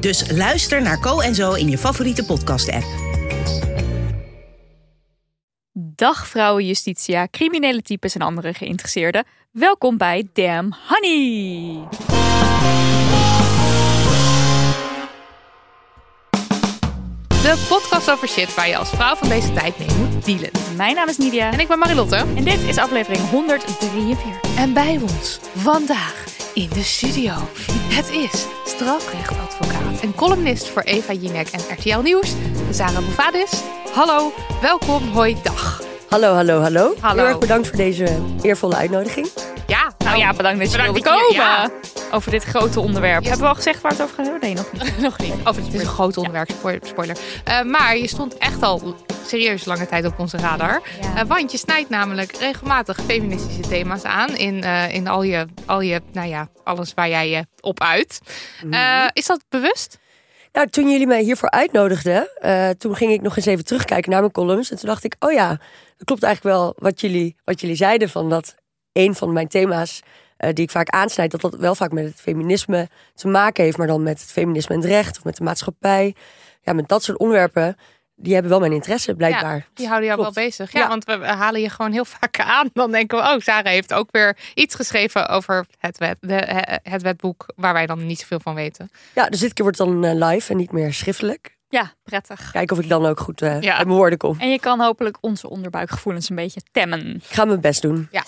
Dus luister naar Co en Zo in je favoriete podcast-app. Dag vrouwen Justitia, criminele types en andere geïnteresseerden. Welkom bij Damn Honey. De podcast over shit waar je als vrouw van deze tijd mee moet dealen. Mijn naam is Nidia En ik ben Marilotte. en dit is aflevering 143. En bij ons vandaag in de studio. Het is strafrechtadvocaat en columnist voor Eva Jinek en RTL Nieuws, Zara Bouvadis. Hallo, welkom, hoi, dag. Hallo, hallo, hallo. Hallo. Heel erg bedankt voor deze eervolle uitnodiging. Ja, Nou ja, bedankt dat je Bedankt wilde komen ja. over dit grote onderwerp. Hebben we al gezegd waar het over hebben? Nee, nog niet. nog niet. Of het is een groot onderwerp, spoiler. spoiler. Eh, maar je stond echt al serieus lange tijd op onze radar. Ja. Eh, want je snijdt namelijk regelmatig feministische thema's aan in, eh, in al, je, al je, nou ja, alles waar jij je op uit. Eh, is dat bewust? Nou, toen jullie mij hiervoor uitnodigden, eh, toen ging ik nog eens even terugkijken naar mijn columns. En toen dacht ik, oh ja, dat klopt eigenlijk wel wat jullie, wat jullie zeiden. Van dat een van mijn thema's eh, die ik vaak aansnijd, dat dat wel vaak met het feminisme te maken heeft. Maar dan met het feminisme en het recht of met de maatschappij. Ja, met dat soort onderwerpen, die hebben wel mijn interesse blijkbaar. Ja, die houden jou Klopt. wel bezig. Ja, Ja. want we halen je gewoon heel vaak aan. Dan denken we, oh, Sarah heeft ook weer iets geschreven over het, wet, de, het wetboek waar wij dan niet zoveel van weten. Ja, dus dit keer wordt het dan eh, live en niet meer schriftelijk. Ja, prettig. Kijken of ik dan ook goed eh Ja. uit mijn woorden kom. En je kan hopelijk onze onderbuikgevoelens een beetje temmen. Ik ga mijn best doen. Ja.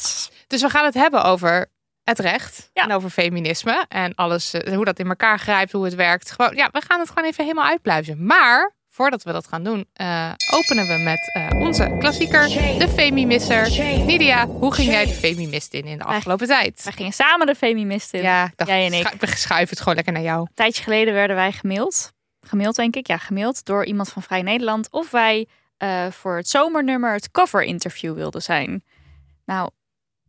Dus we gaan het hebben over het recht Ja. en over feminisme en alles, eh, hoe dat in elkaar grijpt, hoe het werkt. Gewoon, ja, we gaan het gewoon even helemaal uitpluizen. Maar voordat we dat gaan doen, eh, openen we met eh, onze klassieker, de Femimisser. Nidia, hoe ging jij de Femimist in in de afgelopen tijd? Wij gingen samen de Femimist in. Ja, ik dacht, Jij en ik. schu- we schuiven het gewoon lekker naar jou. Een tijdje geleden werden wij gemaild. Gemaild, denk ik. Ja, gemaild door iemand van Vrij Nederland. Of wij eh, voor het zomernummer het cover interview wilden zijn. Nou,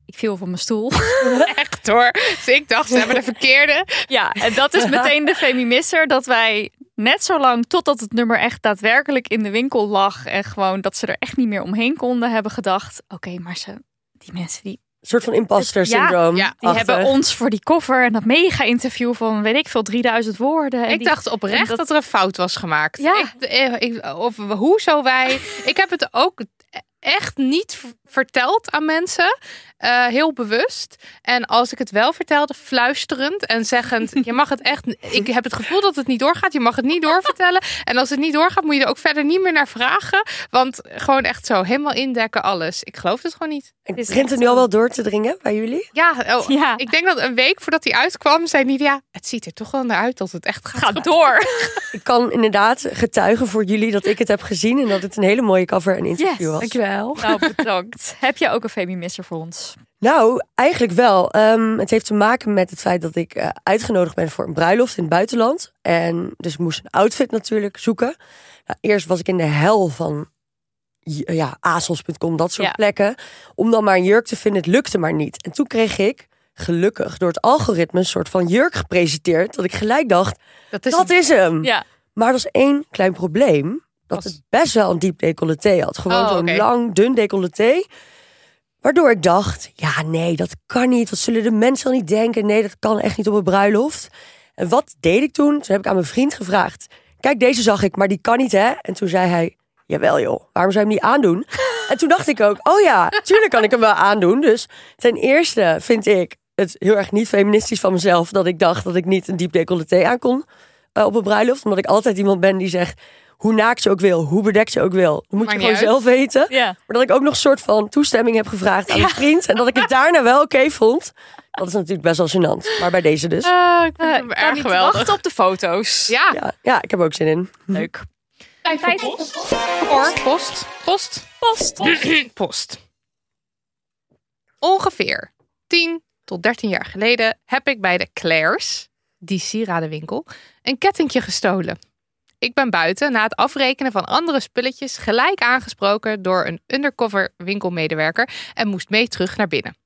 ik viel van mijn stoel. Echt hoor. Dus ik dacht, ze hebben de verkeerde. ja, en dat is meteen de Femimisser. Dat wij net zo lang totdat het nummer echt daadwerkelijk in de winkel lag. En gewoon dat ze er echt niet meer omheen konden hebben gedacht. Oké, maar ze, die mensen die Een soort van imposter syndroom. ja, Die hebben ons voor die cover en dat mega interview van weet ik veel 3000 woorden. En Ik die- dacht oprecht dat... dat- er een fout was gemaakt. Ja. Ik, eh, ik, of hoezo wij. ik heb het ook echt niet verteld aan mensen. eh, heel bewust. En als ik het wel vertelde, fluisterend en zeggend: Je mag het echt. Ik heb het gevoel dat het niet doorgaat. Je mag het niet doorvertellen. En als het niet doorgaat, moet je er ook verder niet meer naar vragen. Want gewoon echt zo, helemaal indekken, alles. Ik geloof het gewoon niet. Is begint echt het nu al wel door te dringen bij jullie? Ja, oh, Ja. ik denk dat een week voordat hij uitkwam, zei Nidia: Het ziet er toch wel naar uit dat het echt gaat. Ga door. Ik kan inderdaad getuigen voor jullie dat ik het heb gezien en dat het een hele mooie cover en interview was. dankjewel. Nou, bedankt. Heb je ook een Femimisser voor ons? Nou, eigenlijk wel. Ehm, het heeft te maken met het feit dat ik eh, uitgenodigd ben voor een bruiloft in het buitenland. En dus ik moest een outfit natuurlijk zoeken. Nou, eerst was ik in de hel van j- ja, azels.com, dat soort Ja. plekken. Om dan maar een jurk te vinden. Het lukte maar niet. En toen kreeg ik, gelukkig, door het algoritme een soort van jurk gepresenteerd. Dat ik gelijk dacht, Dat is, dat is hem. Ja. Maar er was één klein probleem. Dat het best wel een diep decolleté had. Gewoon Oh, zo'n lang, dun decolleté. Waardoor ik dacht, ja nee, dat kan niet. Wat zullen de mensen wel niet denken? Nee, dat kan echt niet op een bruiloft. En wat deed ik toen? Toen heb ik aan mijn vriend gevraagd. Kijk, deze zag ik, maar die kan niet hè? En toen zei hij, jawel joh, waarom zou je hem niet aandoen? En toen dacht ik ook, oh ja, tuurlijk kan ik hem wel aandoen. Dus ten eerste vind ik het heel erg niet feministisch van mezelf dat ik dacht dat ik niet een diep decolleté aan kon eh, op een bruiloft. Omdat ik altijd iemand ben die zegt, hoe naakt ze ook wil, hoe bedekt ze ook wil. Dat moet Maakt je gewoon uit. zelf weten. Ja. Maar dat ik ook nog een soort van toestemming heb gevraagd aan een vriend. En dat ik het daarna wel oké vond. Dat is natuurlijk best wel gênant. Maar bij deze dus. Ah, ik vind Eh, hem ik kan erg niet geweldig. wachten op de foto's. Ja, Ja, ja, ik heb ook zin in. Leuk. tijd voor post. Voor post. Post. Post. Post. Ongeveer 10 tot 13 jaar geleden heb ik bij de Claire's, die sieradenwinkel, een kettingje gestolen. Ik ben buiten na het afrekenen van andere spulletjes gelijk aangesproken door een undercover winkelmedewerker en moest mee terug naar binnen.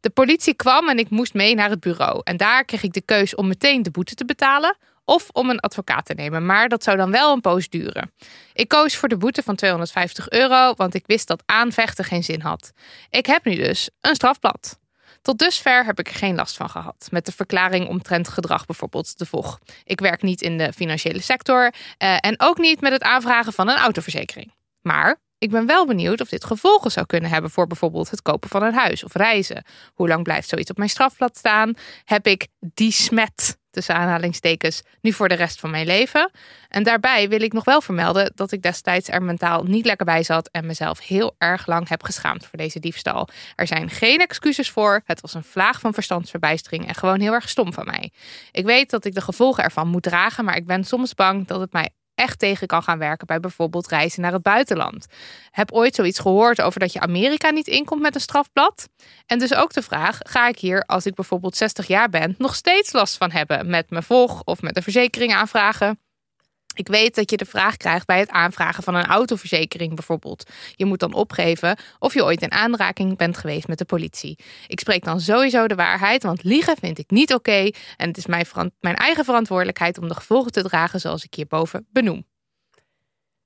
De politie kwam en ik moest mee naar het bureau. En daar kreeg ik de keus om meteen de boete te betalen of om een advocaat te nemen. Maar dat zou dan wel een poos duren. Ik koos voor de boete van 250 euro, want ik wist dat aanvechten geen zin had. Ik heb nu dus een strafblad. Tot dusver heb ik er geen last van gehad. Met de verklaring omtrent gedrag bijvoorbeeld de VOG. Ik werk niet in de financiële sector eh, en ook niet met het aanvragen van een autoverzekering. Maar ik ben wel benieuwd of dit gevolgen zou kunnen hebben voor bijvoorbeeld het kopen van een huis of reizen. Hoe lang blijft zoiets op mijn strafblad staan? Heb ik die smet, tussen aanhalingstekens, nu voor de rest van mijn leven? En daarbij wil ik nog wel vermelden dat ik destijds er mentaal niet lekker bij zat en mezelf heel erg lang heb geschaamd voor deze diefstal. Er zijn geen excuses voor. Het was een vlaag van verstandsverbijstering en gewoon heel erg stom van mij. Ik weet dat ik de gevolgen ervan moet dragen, maar ik ben soms bang dat het mij echt tegen kan gaan werken bij bijvoorbeeld reizen naar het buitenland. Heb ooit zoiets gehoord over dat je Amerika niet inkomt met een strafblad? En dus ook de vraag: ga ik hier, als ik bijvoorbeeld 60 jaar ben, nog steeds last van hebben met mijn volg of met een verzekering aanvragen? Ik weet dat je de vraag krijgt bij het aanvragen van een autoverzekering bijvoorbeeld. Je moet dan opgeven of je ooit in aanraking bent geweest met de politie. Ik spreek dan sowieso de waarheid, want liegen vind ik niet oké. en het is mijn, mijn eigen verantwoordelijkheid om de gevolgen te dragen zoals ik hierboven benoem.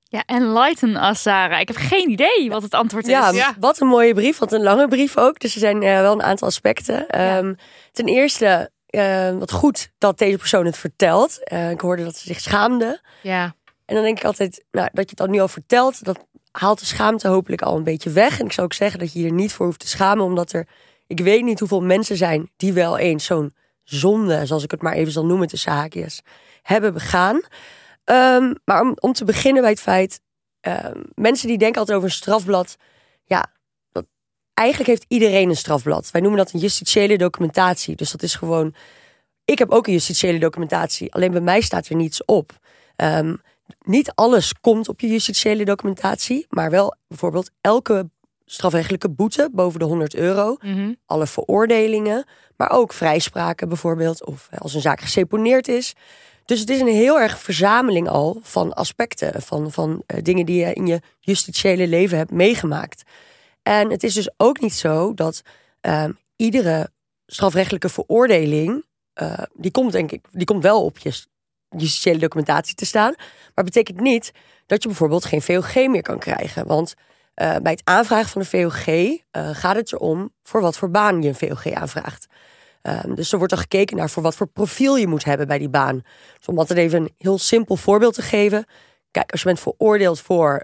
Ja, enlighten us, Sarah. Ik heb geen idee wat het antwoord is. Ja, Ja. wat een mooie brief. Wat een lange brief ook. Dus er zijn eh, wel een aantal aspecten. Ehm, ten eerste, eh, wat goed dat deze persoon het vertelt. Eh, ik hoorde dat ze zich schaamde. Ja, En dan denk ik altijd, nou, dat je het dan nu al vertelt, dat haalt de schaamte hopelijk al een beetje weg. En ik zou ook zeggen dat je je er niet voor hoeft te schamen, omdat er, ik weet niet hoeveel mensen zijn die wel eens zo'n zonde, zoals ik het maar even zal noemen tussen haakjes, hebben begaan. Ehm, maar om, om te beginnen bij het feit, ehm, mensen die denken altijd over een strafblad, ja, eigenlijk heeft iedereen een strafblad. Wij noemen dat een justitiële documentatie. Dus dat is gewoon, ik heb ook een justitiële documentatie, alleen bij mij staat er niets op. Ehm, niet alles komt op je justitiële documentatie, maar wel bijvoorbeeld elke strafrechtelijke boete boven de 100 euro, Mhm. alle veroordelingen, maar ook vrijspraken bijvoorbeeld, of als een zaak geseponeerd is. Dus het is een heel erg verzameling al van aspecten, van, van eh, dingen die je in je justitiële leven hebt meegemaakt. En het is dus ook niet zo dat ehm, iedere strafrechtelijke veroordeling, eh, die komt denk ik, die komt wel op je justitiële documentatie te staan. Maar betekent niet dat je bijvoorbeeld geen VOG meer kan krijgen. Want eh, bij het aanvragen van een VOG eh, gaat het erom voor wat voor baan je een VOG aanvraagt. Ehm, dus er wordt dan gekeken naar voor wat voor profiel je moet hebben bij die baan. Dus om altijd even een heel simpel voorbeeld te geven. Kijk, als je bent veroordeeld voor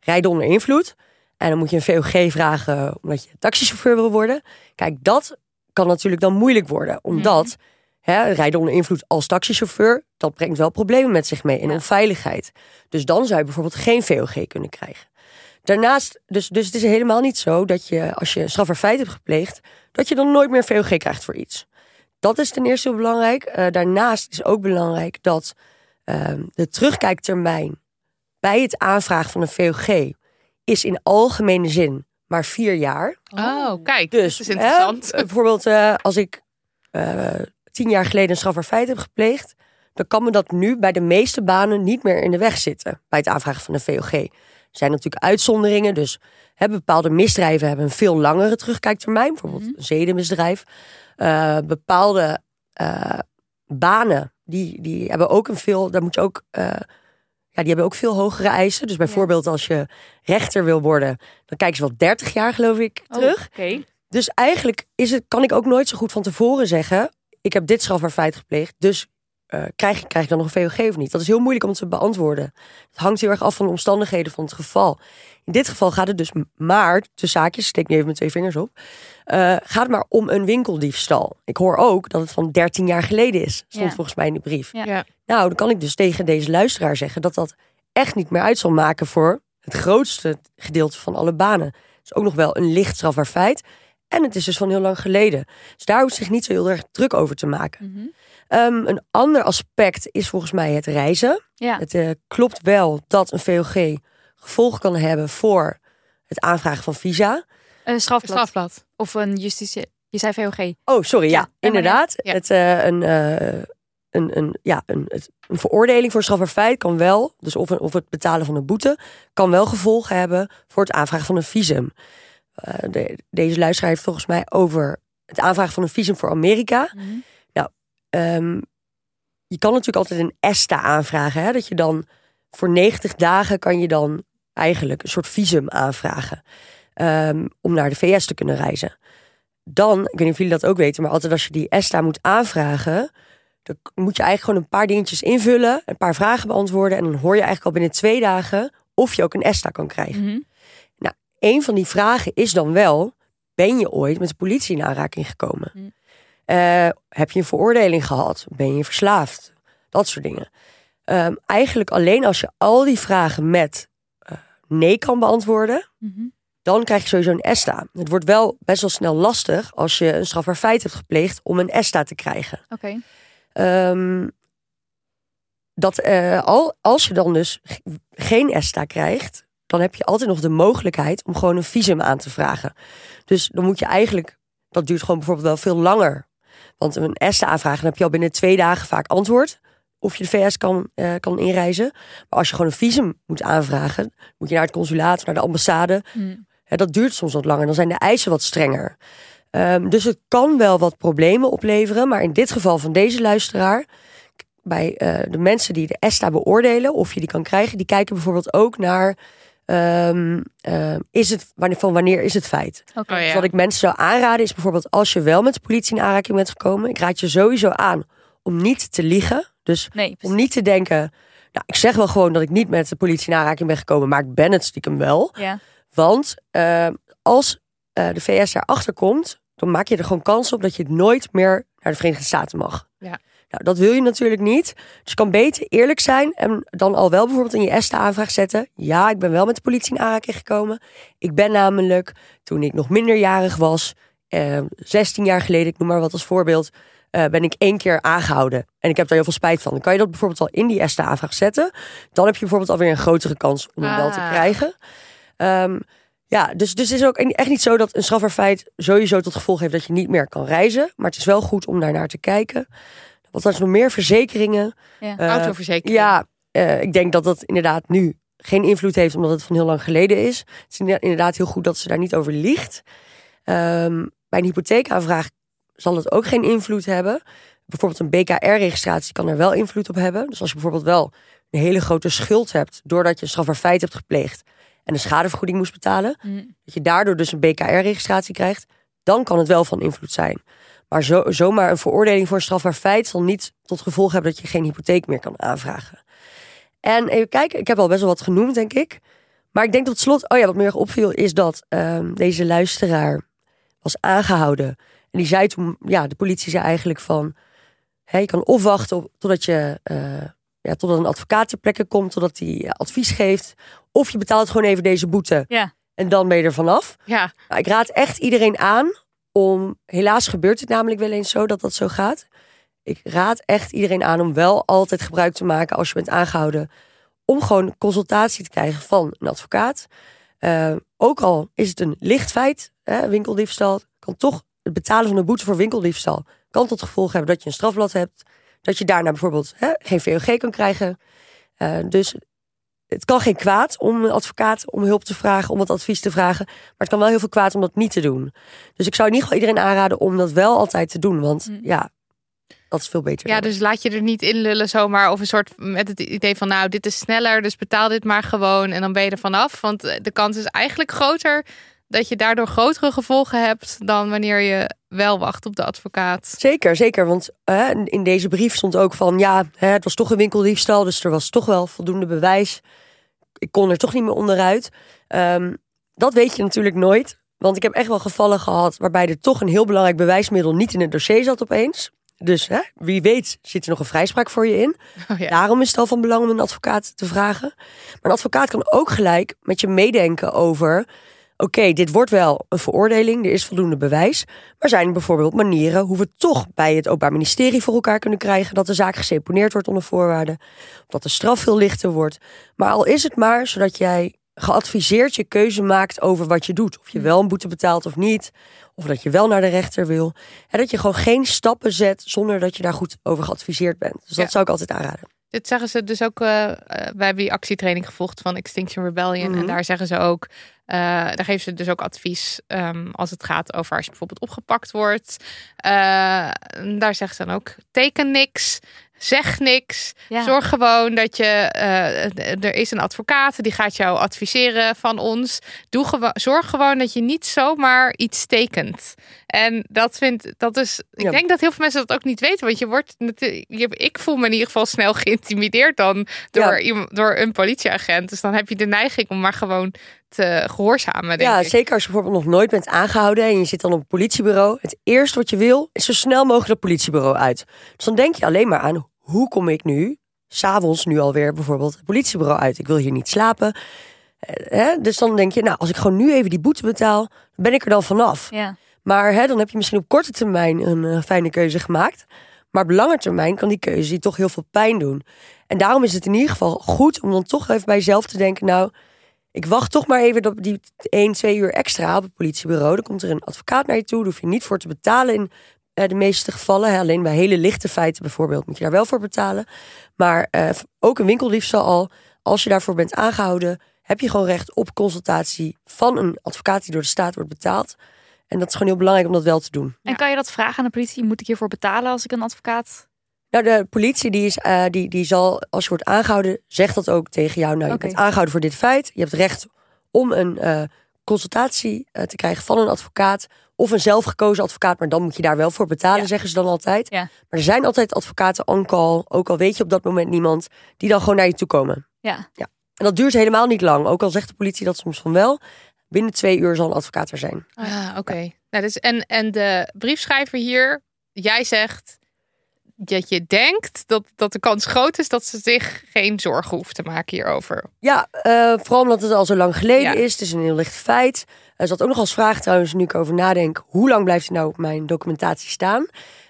rijden onder invloed. En dan moet je een VOG vragen omdat je taxichauffeur wil worden. Kijk, dat kan natuurlijk dan moeilijk worden. Omdat hè, rijden onder invloed als taxichauffeur, dat brengt wel problemen met zich mee en onveiligheid. Dus dan zou je bijvoorbeeld geen VOG kunnen krijgen. Daarnaast, dus, dus het is helemaal niet zo dat je, als je een strafbaar feit hebt gepleegd, dat je dan nooit meer VOG krijgt voor iets. Dat is ten eerste heel belangrijk. Eh, daarnaast is ook belangrijk dat ehm, de terugkijktermijn bij het aanvragen van een VOG is in algemene zin maar vier jaar. Oh, kijk, Dus dat is interessant. hè, bijvoorbeeld eh, als ik eh, tien jaar geleden een strafbaar feit heb gepleegd, dan kan me dat nu bij de meeste banen niet meer in de weg zitten bij het aanvragen van een VOG. Er zijn natuurlijk uitzonderingen, dus hè, bepaalde misdrijven hebben een veel langere terugkijktermijn, bijvoorbeeld een zedenmisdrijf. Eh, bepaalde banen, die, die hebben ook een veel, daar moet je ook, ja, die hebben ook veel hogere eisen. Dus bijvoorbeeld als je rechter wil worden, dan kijken ze wel 30 jaar geloof ik Oh, terug. Dus eigenlijk is het, kan ik ook nooit zo goed van tevoren zeggen: ik heb dit strafbaar feit gepleegd, dus eh, krijg, je- krijg je dan nog een VOG of niet? Dat is heel moeilijk om te beantwoorden. Het hangt heel erg af van de omstandigheden van het geval. In dit geval gaat het dus maar, de zaakjes, steek nu even mijn twee vingers op, eh, gaat het maar om een winkeldiefstal. Ik hoor ook dat het van 13 jaar geleden is, stond Ja. volgens mij in de brief. Ja. Ja. Nou, dan kan ik dus tegen deze luisteraar zeggen dat dat echt niet meer uit zal maken voor het grootste gedeelte van alle banen. Het is ook nog wel een licht strafbaar feit. En het is dus van heel lang geleden. Dus daar hoeft zich niet zo heel erg druk over te maken. Mhm. Ehm, een ander aspect is volgens mij het reizen. Ja. Het eh, klopt wel dat een VOG gevolg kan hebben voor het aanvragen van visa. Een strafblad. Strafblad. Of een justitie. Je zei VOG. Oh, sorry, ja, inderdaad. Ja. Het, eh, een, eh, een, een, ja, een, het, een veroordeling voor strafbaar feit kan wel, dus of, een- of het betalen van een boete, kan wel gevolgen hebben voor het aanvragen van een visum. Eh, de- deze luisteraar heeft volgens mij over het aanvragen van een visum voor Amerika. Mhm. Ehm, je kan natuurlijk altijd een ESTA aanvragen. Hè? Dat je dan voor 90 dagen kan je dan eigenlijk een soort visum aanvragen. ehm, om naar de VS te kunnen reizen. Dan, ik weet niet of jullie dat ook weten, maar altijd als je die ESTA moet aanvragen, dan moet je eigenlijk gewoon een paar dingetjes invullen, een paar vragen beantwoorden. En dan hoor je eigenlijk al binnen twee dagen of je ook een ESTA kan krijgen. Mhm. Een van die vragen is dan wel: ben je ooit met de politie in aanraking gekomen? Mm. Eh, heb je een veroordeling gehad? Ben je verslaafd? Dat soort dingen. Ehm, eigenlijk alleen als je al die vragen met nee kan beantwoorden, Mhm. dan krijg je sowieso een ESTA. Het wordt wel best wel snel lastig als je een strafbaar feit hebt gepleegd om een ESTA te krijgen. Oké. Ehm, dat eh, al, als je dan dus geen ESTA krijgt, dan heb je altijd nog de mogelijkheid om gewoon een visum aan te vragen. Dus dan moet je eigenlijk, dat duurt gewoon bijvoorbeeld wel veel langer. Want een ESTA aanvragen, dan heb je al binnen twee dagen vaak antwoord. Of je de VS kan, eh, kan inreizen. Maar als je gewoon een visum moet aanvragen, moet je naar het consulaat, naar de ambassade. Ja, dat duurt soms wat langer. Dan zijn de eisen wat strenger. Ehm, dus het kan wel wat problemen opleveren. Maar in dit geval van deze luisteraar. Bij eh, de mensen die de ESTA beoordelen. Of je die kan krijgen. Die kijken bijvoorbeeld ook naar. ehm, ehm, is het, wanneer, van wanneer is het feit? Oké. Oh ja. Dus wat ik mensen zou aanraden is bijvoorbeeld. Als je wel met de politie in aanraking bent gekomen. Ik raad je sowieso aan om niet te liegen. Dus Nee, om niet te denken. Nou, ik zeg wel gewoon dat ik niet met de politie in aanraking ben gekomen. Maar ik ben het stiekem wel. Ja. Want eh, als eh, de VS daarachter komt, dan maak je er gewoon kans op dat je nooit meer naar de Verenigde Staten mag. Ja. Nou, dat wil je natuurlijk niet. Dus je kan beter eerlijk zijn en dan al wel bijvoorbeeld in je ESTA-aanvraag zetten. Ja, ik ben wel met de politie in aanraking gekomen. Ik ben namelijk, toen ik nog minderjarig was, eh, 16 jaar geleden, ik noem maar wat als voorbeeld, eh, ben ik één keer aangehouden. En ik heb daar heel veel spijt van. Dan kan je dat bijvoorbeeld al in die ESTA-aanvraag zetten. Dan heb je bijvoorbeeld alweer een grotere kans om hem wel te Ah. krijgen. Ehm, ja, dus, dus het is ook echt niet zo dat een strafbaar feit sowieso tot gevolg heeft dat je niet meer kan reizen. Maar het is wel goed om daar naar te kijken. Wat er is nog meer verzekeringen. Ja. Eh, Autoverzekering. Ja, eh, ik denk dat dat inderdaad nu geen invloed heeft omdat het van heel lang geleden is. Het is inderdaad- inderdaad heel goed dat ze daar niet over liegt. Ehm, bij een hypotheekaanvraag zal het ook geen invloed hebben. Bijvoorbeeld een BKR-registratie kan er wel invloed op hebben. Dus als je bijvoorbeeld wel een hele grote schuld hebt doordat je een strafbaar feit hebt gepleegd en een schadevergoeding moest betalen, Mhm. dat je daardoor dus een BKR-registratie krijgt, dan kan het wel van invloed zijn. Maar zo, zomaar een veroordeling voor een strafbaar feit zal niet tot gevolg hebben dat je geen hypotheek meer kan aanvragen. En even kijken, ik heb al best wel wat genoemd, denk ik. Maar ik denk tot slot, oh ja, wat me erg opviel, is dat ehm, deze luisteraar was aangehouden. En die zei toen, ja, de politie zei eigenlijk van, hè, je kan of wachten op, totdat je, eh, ja, totdat een advocaat ter plekke komt, totdat hij advies geeft. Of je betaalt gewoon even deze boete. Ja. En dan ben je er vanaf. Ja, ik raad echt iedereen aan om. Helaas gebeurt het namelijk wel eens zo dat dat zo gaat. Ik raad echt iedereen aan om wel altijd gebruik te maken als je bent aangehouden. Om gewoon consultatie te krijgen van een advocaat. Eh, ook al is het een licht feit, hè, winkeldiefstal, kan toch het betalen van een boete voor winkeldiefstal kan tot gevolg hebben dat je een strafblad hebt. Dat je daarna bijvoorbeeld hè, geen VOG kan krijgen. Eh, dus het kan geen kwaad om een advocaat om hulp te vragen, om wat advies te vragen. Maar het kan wel heel veel kwaad om dat niet te doen. Dus ik zou in ieder geval iedereen aanraden om dat wel altijd te doen. Want Mm. ja, dat is veel beter. ja, dan- dus laat je er niet in lullen zomaar. Of een soort met het idee van nou, dit is sneller, dus betaal dit maar gewoon. En dan ben je er vanaf. Want de kans is eigenlijk groter dat je daardoor grotere gevolgen hebt dan wanneer je wel wachten op de advocaat. Zeker, zeker. Want hè, in deze brief stond ook van ja, hè, het was toch een winkeldiefstal, dus er was toch wel voldoende bewijs. Ik kon er toch niet meer onderuit. Ehm, dat weet je natuurlijk nooit. Want ik heb echt wel gevallen gehad waarbij er toch een heel belangrijk bewijsmiddel niet in het dossier zat opeens. Dus hè, wie weet zit er nog een vrijspraak voor je in. Oh, ja. Daarom is het al van belang om een advocaat te vragen. Maar een advocaat kan ook gelijk met je meedenken over... oké, dit wordt wel een veroordeling, er is voldoende bewijs... maar zijn er bijvoorbeeld manieren hoe we toch bij het Openbaar Ministerie voor elkaar kunnen krijgen... dat de zaak geseponeerd wordt onder voorwaarden, dat de straf veel lichter wordt. Maar al is het maar zodat jij geadviseerd je keuze maakt over wat je doet. Of je wel een boete betaalt of niet. Of dat je wel naar de rechter wil. En dat je gewoon geen stappen zet zonder dat je daar goed over geadviseerd bent. Dus dat Ja. zou ik altijd aanraden. Dit zeggen ze dus ook. eh, wij hebben die actietraining gevolgd van Extinction Rebellion. Mhm. En daar zeggen ze ook. eh, daar geven ze dus ook advies ehm, als het gaat over als je bijvoorbeeld opgepakt wordt. Daar zeggen ze dan ook: teken niks. Zeg niks. Ja. Zorg gewoon dat je. er is een advocaat die gaat jou adviseren van ons. Doe gewo- zorg gewoon dat je niet zomaar iets tekent. En dat vind dat is. Ik Ja. denk dat heel veel mensen dat ook niet weten. Want je wordt. Je, ik voel me in ieder geval snel geïntimideerd dan door, Ja. iemand, door een politieagent. Dus dan heb je de neiging om maar gewoon te gehoorzamen. Denk Ja, ik. zeker als je bijvoorbeeld nog nooit bent aangehouden en je zit dan op een politiebureau. Het eerste wat je wil is zo snel mogelijk dat politiebureau uit. Dus dan denk je alleen maar aan hoe kom ik nu, s'avonds nu alweer bijvoorbeeld, het politiebureau uit. Ik wil hier niet slapen. Eh, Hè? Dus dan denk je, nou, als ik gewoon nu even die boete betaal, dan ben ik er dan vanaf. Ja. Maar hè, dan heb je misschien op korte termijn een eh, fijne keuze gemaakt. Maar op lange termijn kan die keuze je toch heel veel pijn doen. En daarom is het in ieder geval goed om dan toch even bij jezelf te denken, nou, ik wacht toch maar even op die 1, 2 uur extra op het politiebureau. Dan komt er een advocaat naar je toe. Daar hoef je niet voor te betalen in eh, de meeste gevallen. Alleen bij hele lichte feiten bijvoorbeeld moet je daar wel voor betalen. Maar eh, ook een winkeldiefstal al. Als je daarvoor bent aangehouden, heb je gewoon recht op consultatie van een advocaat die door de staat wordt betaald. En dat is gewoon heel belangrijk om dat wel te doen. En kan je dat vragen aan de politie? Moet ik hiervoor betalen als ik een advocaat... Nou, de politie die, is, eh, die, die zal, als je wordt aangehouden, zegt dat ook tegen jou. Nou, je Oké. bent aangehouden voor dit feit. Je hebt recht om een eh, consultatie eh, te krijgen van een advocaat. Of een zelfgekozen advocaat, maar dan moet je daar wel voor betalen, Ja. zeggen ze dan altijd. Ja. Maar er zijn altijd advocaten on-call, ook al weet je op dat moment niemand, die dan gewoon naar je toe komen. Ja. En dat duurt helemaal niet lang. Ook al zegt de politie dat soms van wel. Binnen twee uur zal een advocaat er zijn. Ah, oké. Nou, dus, en, en de briefschrijver hier, jij zegt dat je denkt dat, dat de kans groot is dat ze zich geen zorgen hoeft te maken hierover. Ja, eh, vooral omdat het al zo lang geleden Ja. is. Het is een heel licht feit. Er zat ook nog als vraag trouwens, nu ik over nadenk. Hoe lang blijft het nou op mijn documentatie staan?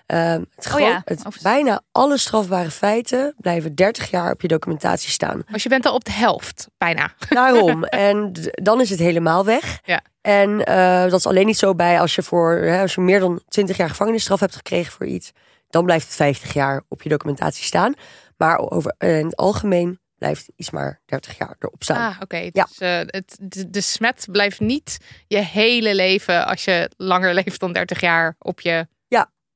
Eh, het Oh ja, het, bijna alle strafbare feiten blijven 30 jaar op je documentatie staan. Als je bent al op de helft, bijna. Daarom. en dan is het helemaal weg. Ja. En eh, dat is alleen niet zo bij als je voor hè, als je meer dan 20 jaar gevangenisstraf hebt gekregen voor iets. Dan blijft het 50 jaar op je documentatie staan. Maar over, eh, in het algemeen blijft iets maar 30 jaar erop staan. Ah, oké. Ja. Dus eh, het, de, de smet blijft niet je hele leven, als je langer leeft dan 30 jaar, op je...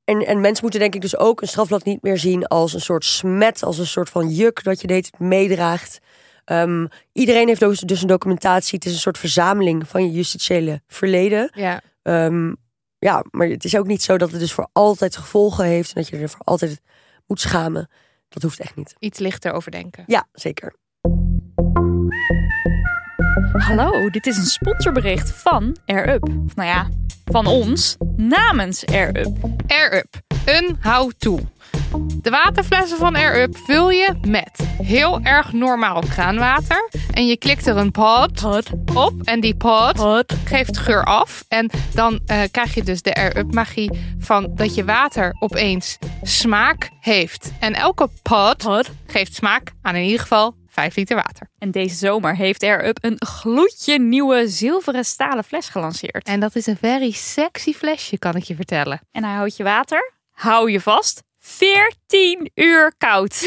En, en mensen moeten denk ik dus ook een strafblad niet meer zien als een soort smet, als een soort van juk dat je deed meedraagt. Ehm, iedereen heeft dus, dus een documentatie. Het is een soort verzameling van je justitiële verleden. Ja. Ehm, ja, maar het is ook niet zo dat het dus voor altijd gevolgen heeft en dat je er voor altijd moet schamen. Dat hoeft echt niet. Iets lichter overdenken. Ja, zeker. Hallo, dit is een sponsorbericht van AirUp. Of nou ja, van ons, namens AirUp. AirUp, een how-to. De waterflessen van AirUp vul je met heel erg normaal kraanwater. En je klikt er een pod op en die pod geeft geur af. En dan eh, krijg je dus de AirUp magie van dat je water opeens smaak heeft. En elke pod geeft smaak aan in ieder geval 5 liter water. En deze zomer heeft AirUp een gloedje nieuwe zilveren stalen fles gelanceerd. En dat is een very sexy flesje, kan ik je vertellen. En hij houdt je water, hou je vast, 14 uur koud.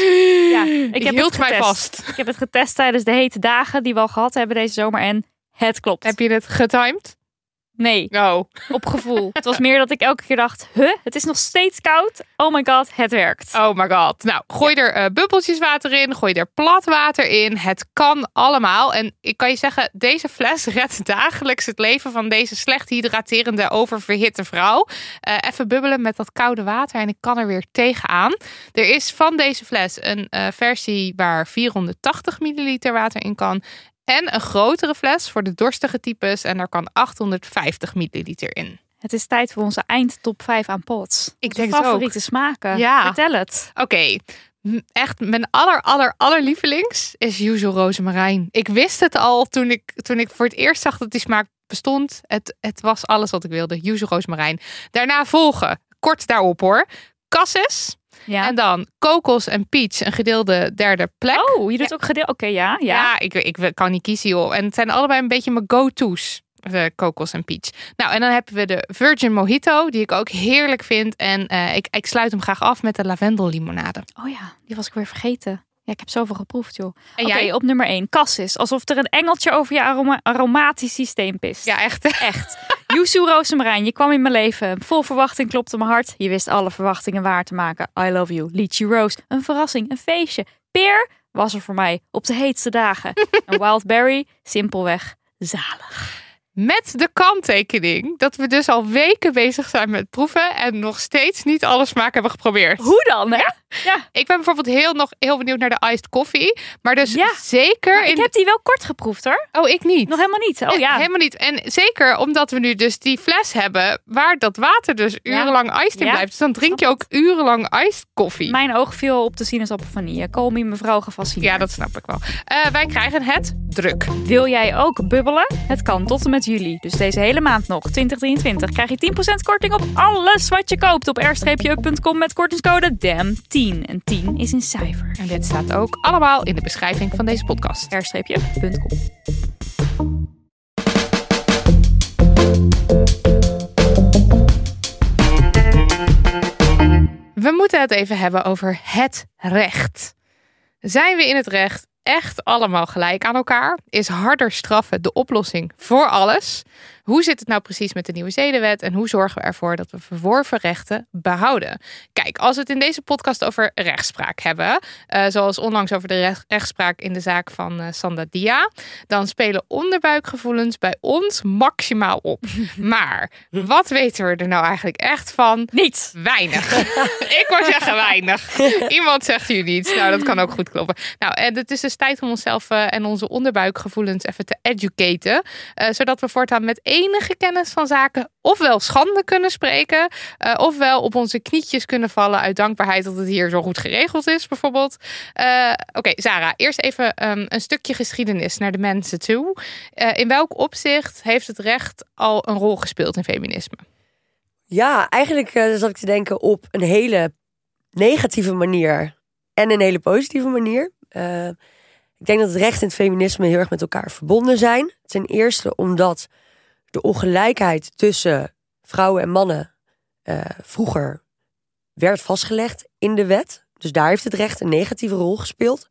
Ja, ik, Ik heb hield het mij getest. vast. Ik heb het getest tijdens de hete dagen die we al gehad hebben deze zomer en het klopt. Heb je het getimed? Nee, Oh, op gevoel. het was meer dat ik elke keer dacht, huh, het is nog steeds koud. Oh my god, het werkt. oh my god. Nou, gooi er eh, bubbeltjes water in, gooi er plat water in. Het kan allemaal. En ik kan je zeggen, deze fles redt dagelijks het leven van deze slecht hydraterende, oververhitte vrouw. Eh, even bubbelen met dat koude water en ik kan er weer tegenaan. Er is van deze fles een eh, versie waar 480 milliliter water in kan. En een grotere fles voor de dorstige types. En daar kan 850 milliliter in. Het is tijd voor onze eindtop 5 aan pots. Ik denk ook. favoriete smaken. Ja. Vertel het. Oké, echt mijn aller, aller, allerlievelings is yuzu rozemarijn. Ik wist het al toen ik, toen ik voor het eerst zag dat die smaak bestond. Het, het was alles wat ik wilde, yuzu rozemarijn. Daarna volgen, kort daarop hoor, cassis. Ja. En dan kokos en peach, een gedeelde derde plek. oh, je doet ook gedeeld. Oké, ja, ja. Ja, ik, ik kan niet kiezen joh. En het zijn allebei een beetje mijn go-to's. De kokos en peach. Nou, en dan hebben we de Virgin Mojito, die ik ook heerlijk vind. En eh, ik, ik sluit hem graag af met de lavendellimonade. Oh ja, die was ik weer vergeten. Ja, ik heb zoveel geproefd, joh. En Oké, jij? op nummer 1. Cassis. Alsof er een engeltje over je aroma aromatisch systeem pist. Ja, echt. Echt. Yuzu Rozemarijn, je kwam in mijn leven. Vol verwachting klopte mijn hart. Je wist alle verwachtingen waar te maken. I love you. Lychee Rose. Een verrassing, een feestje. Peer was er voor mij op de heetste dagen. Een wild berry, simpelweg zalig. Met de kanttekening dat we dus al weken bezig zijn met proeven en nog steeds niet alle smaak hebben geprobeerd. Hoe dan, hè? Ja. Ik ben bijvoorbeeld heel, nog heel benieuwd naar de iced coffee. Maar dus Ja. zeker Maar in. ik heb die wel kort geproefd, hoor. Oh, ik niet. Nog helemaal niet. Oh ja. Helemaal niet. En zeker omdat we nu dus die fles hebben waar dat water dus Ja. urenlang iced in Ja. blijft. Dus dan drink je ook urenlang iced koffie. Mijn oog viel op de sinaasappel vanille. Me mevrouw gefascineerd. Ja, dat snap ik wel. Eh, wij krijgen het druk. Wil jij ook bubbelen? Het kan tot en met juli. Dus deze hele maand nog, 2023, krijg je 10% korting op alles wat je koopt op r-up.com met kortingscode DAM10. En 10 is een cijfer. En dit staat ook allemaal in de beschrijving van deze podcast. r-up.com. We moeten het even hebben over het recht. Zijn we in het recht echt allemaal gelijk aan elkaar? Is harder straffen de oplossing voor alles? Hoe zit het nou precies met de nieuwe zedenwet en hoe zorgen we ervoor dat we verworven rechten behouden? Kijk, als we het in deze podcast over rechtspraak hebben, eh, zoals onlangs over de recht- rechtspraak in de zaak van eh Sanda Dia, dan spelen onderbuikgevoelens bij ons maximaal op. Maar wat weten we er nou eigenlijk echt van? Niets. Weinig. ik wou zeggen weinig. Iemand zegt hier niets. Nou, dat kan ook goed kloppen. Nou, en het is dus tijd om onszelf eh, en onze onderbuikgevoelens even te educaten. eh, zodat we voortaan met enige kennis van zaken ofwel schande kunnen spreken, eh, ofwel op onze knietjes kunnen vallen uit dankbaarheid dat het hier zo goed geregeld is, bijvoorbeeld. Eh, Oké, Sarah, eerst even ehm, een stukje geschiedenis naar de mensen toe. Eh, in welk opzicht heeft het recht al een rol gespeeld in feminisme? Ja, eigenlijk zat ik te denken op een hele negatieve manier en een hele positieve manier. Ik denk dat het recht en het feminisme heel erg met elkaar verbonden zijn. Ten eerste omdat de ongelijkheid tussen vrouwen en mannen eh, vroeger werd vastgelegd in de wet. Dus daar heeft het recht een negatieve rol gespeeld.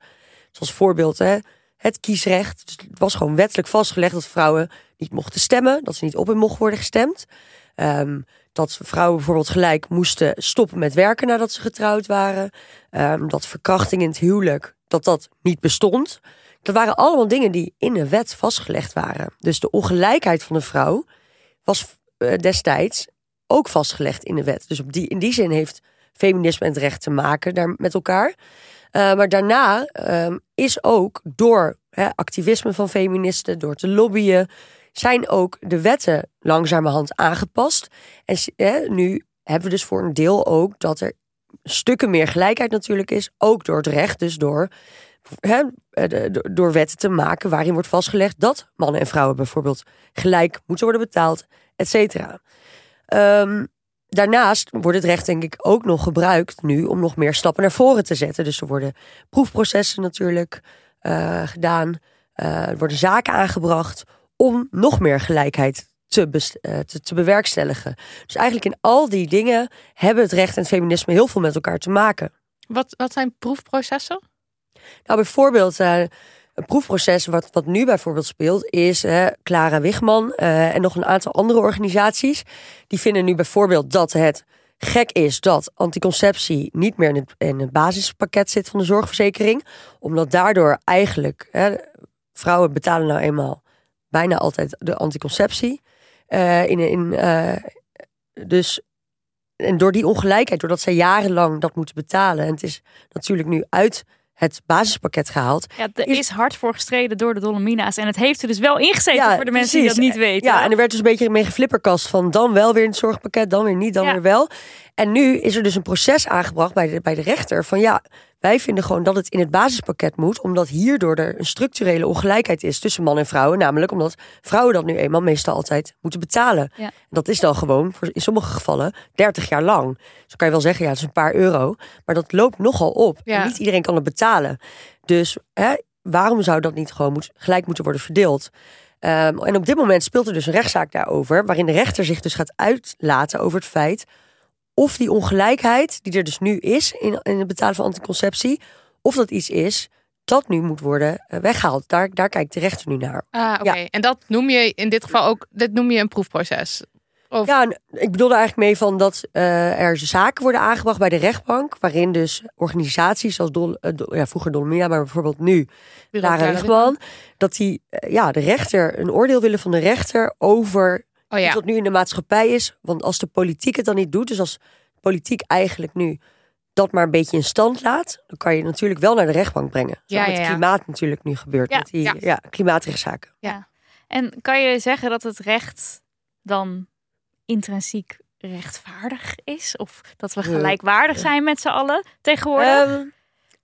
Zoals voorbeeld hè, het kiesrecht. Dus het was gewoon wettelijk vastgelegd dat vrouwen niet mochten stemmen, dat ze niet op en mocht worden gestemd. Ehm, dat vrouwen bijvoorbeeld gelijk moesten stoppen met werken nadat ze getrouwd waren. Ehm, dat verkrachting in het huwelijk, dat dat niet bestond. Dat waren allemaal dingen die in de wet vastgelegd waren. Dus de ongelijkheid van de vrouw was eh, destijds ook vastgelegd in de wet. Dus op die, in die zin heeft feminisme en het recht te maken daar met elkaar. Uh, maar daarna um, is ook door activisme van feministen, door te lobbyen, zijn ook de wetten langzamerhand aangepast. En nu hebben we dus voor een deel ook dat er stukken meer gelijkheid natuurlijk is, ook door het recht, dus door, hè, door wetten te maken waarin wordt vastgelegd dat mannen en vrouwen bijvoorbeeld gelijk moeten worden betaald, et cetera. Um, Daarnaast wordt het recht denk ik ook nog gebruikt nu om nog meer stappen naar voren te zetten. Dus er worden proefprocessen natuurlijk uh, gedaan. Uh, er worden zaken aangebracht om nog meer gelijkheid te, te, te, bewerkstelligen. Dus eigenlijk in al die dingen hebben het recht en het feminisme heel veel met elkaar te maken. Wat, wat zijn proefprocessen? Nou, bijvoorbeeld, uh, een proefproces wat, wat nu bijvoorbeeld speelt, is Clara Wigman eh, en nog een aantal andere organisaties. Die vinden nu bijvoorbeeld dat het gek is dat anticonceptie niet meer in het, in basispakket zit van de zorgverzekering. Omdat daardoor eigenlijk, vrouwen betalen nou eenmaal bijna altijd de anticonceptie. Eh, in, in, dus, en door die ongelijkheid, doordat zij jarenlang dat moeten betalen. En het is natuurlijk nu uit het basispakket gehaald. Ja, er Is- hard voor gestreden door de Dolomina's. En het heeft er dus wel ingezeten Ja, voor de mensen die dat niet weten. Ja, en er werd dus een beetje mee geflipperkast van dan wel weer in het zorgpakket, dan weer niet, dan Ja. weer wel. En nu is er dus een proces aangebracht bij de, bij de rechter van ja, wij vinden gewoon dat het in het basispakket moet, omdat hierdoor er een structurele ongelijkheid is tussen man en vrouwen. Namelijk omdat vrouwen dat nu eenmaal meestal altijd moeten betalen. Ja. En dat is dan gewoon voor in sommige gevallen 30 jaar lang. Dus kan je wel zeggen, ja, het is een paar euro. Maar dat loopt nogal op. Ja. En niet iedereen kan het betalen. Dus hè, waarom zou dat niet gewoon moet, gelijk moeten worden verdeeld? Ehm, en op dit moment speelt er dus een rechtszaak daarover, waarin de rechter zich dus gaat uitlaten over het feit of die ongelijkheid die er dus nu is in, in het betalen van anticonceptie, of dat iets is dat nu moet worden eh, weggehaald. Daar, daar kijkt de rechter nu naar. Ah, oké. En dat noem je in dit geval ook, dit noem je een proefproces. Of, Ja, ik bedoel er eigenlijk mee van dat eh, er zaken worden aangebracht bij de rechtbank, waarin dus organisaties zoals Dol, eh, Dol- ja, vroeger Dolomina, maar bijvoorbeeld nu Lara Wigman, dat die eh, ja, de rechter een oordeel willen van de rechter over Oh ja. iets wat nu in de maatschappij is. Want als de politiek het dan niet doet, dus als politiek eigenlijk nu dat maar een beetje in stand laat, dan kan je natuurlijk wel naar de rechtbank brengen. Zo Ja, met ja, ja. klimaat natuurlijk nu gebeurt. Ja, met die ja. ja. klimaatrechtszaken. En kan je zeggen dat het recht dan intrinsiek rechtvaardig is? Of dat we Ja. gelijkwaardig zijn met z'n allen tegenwoordig? Ehm,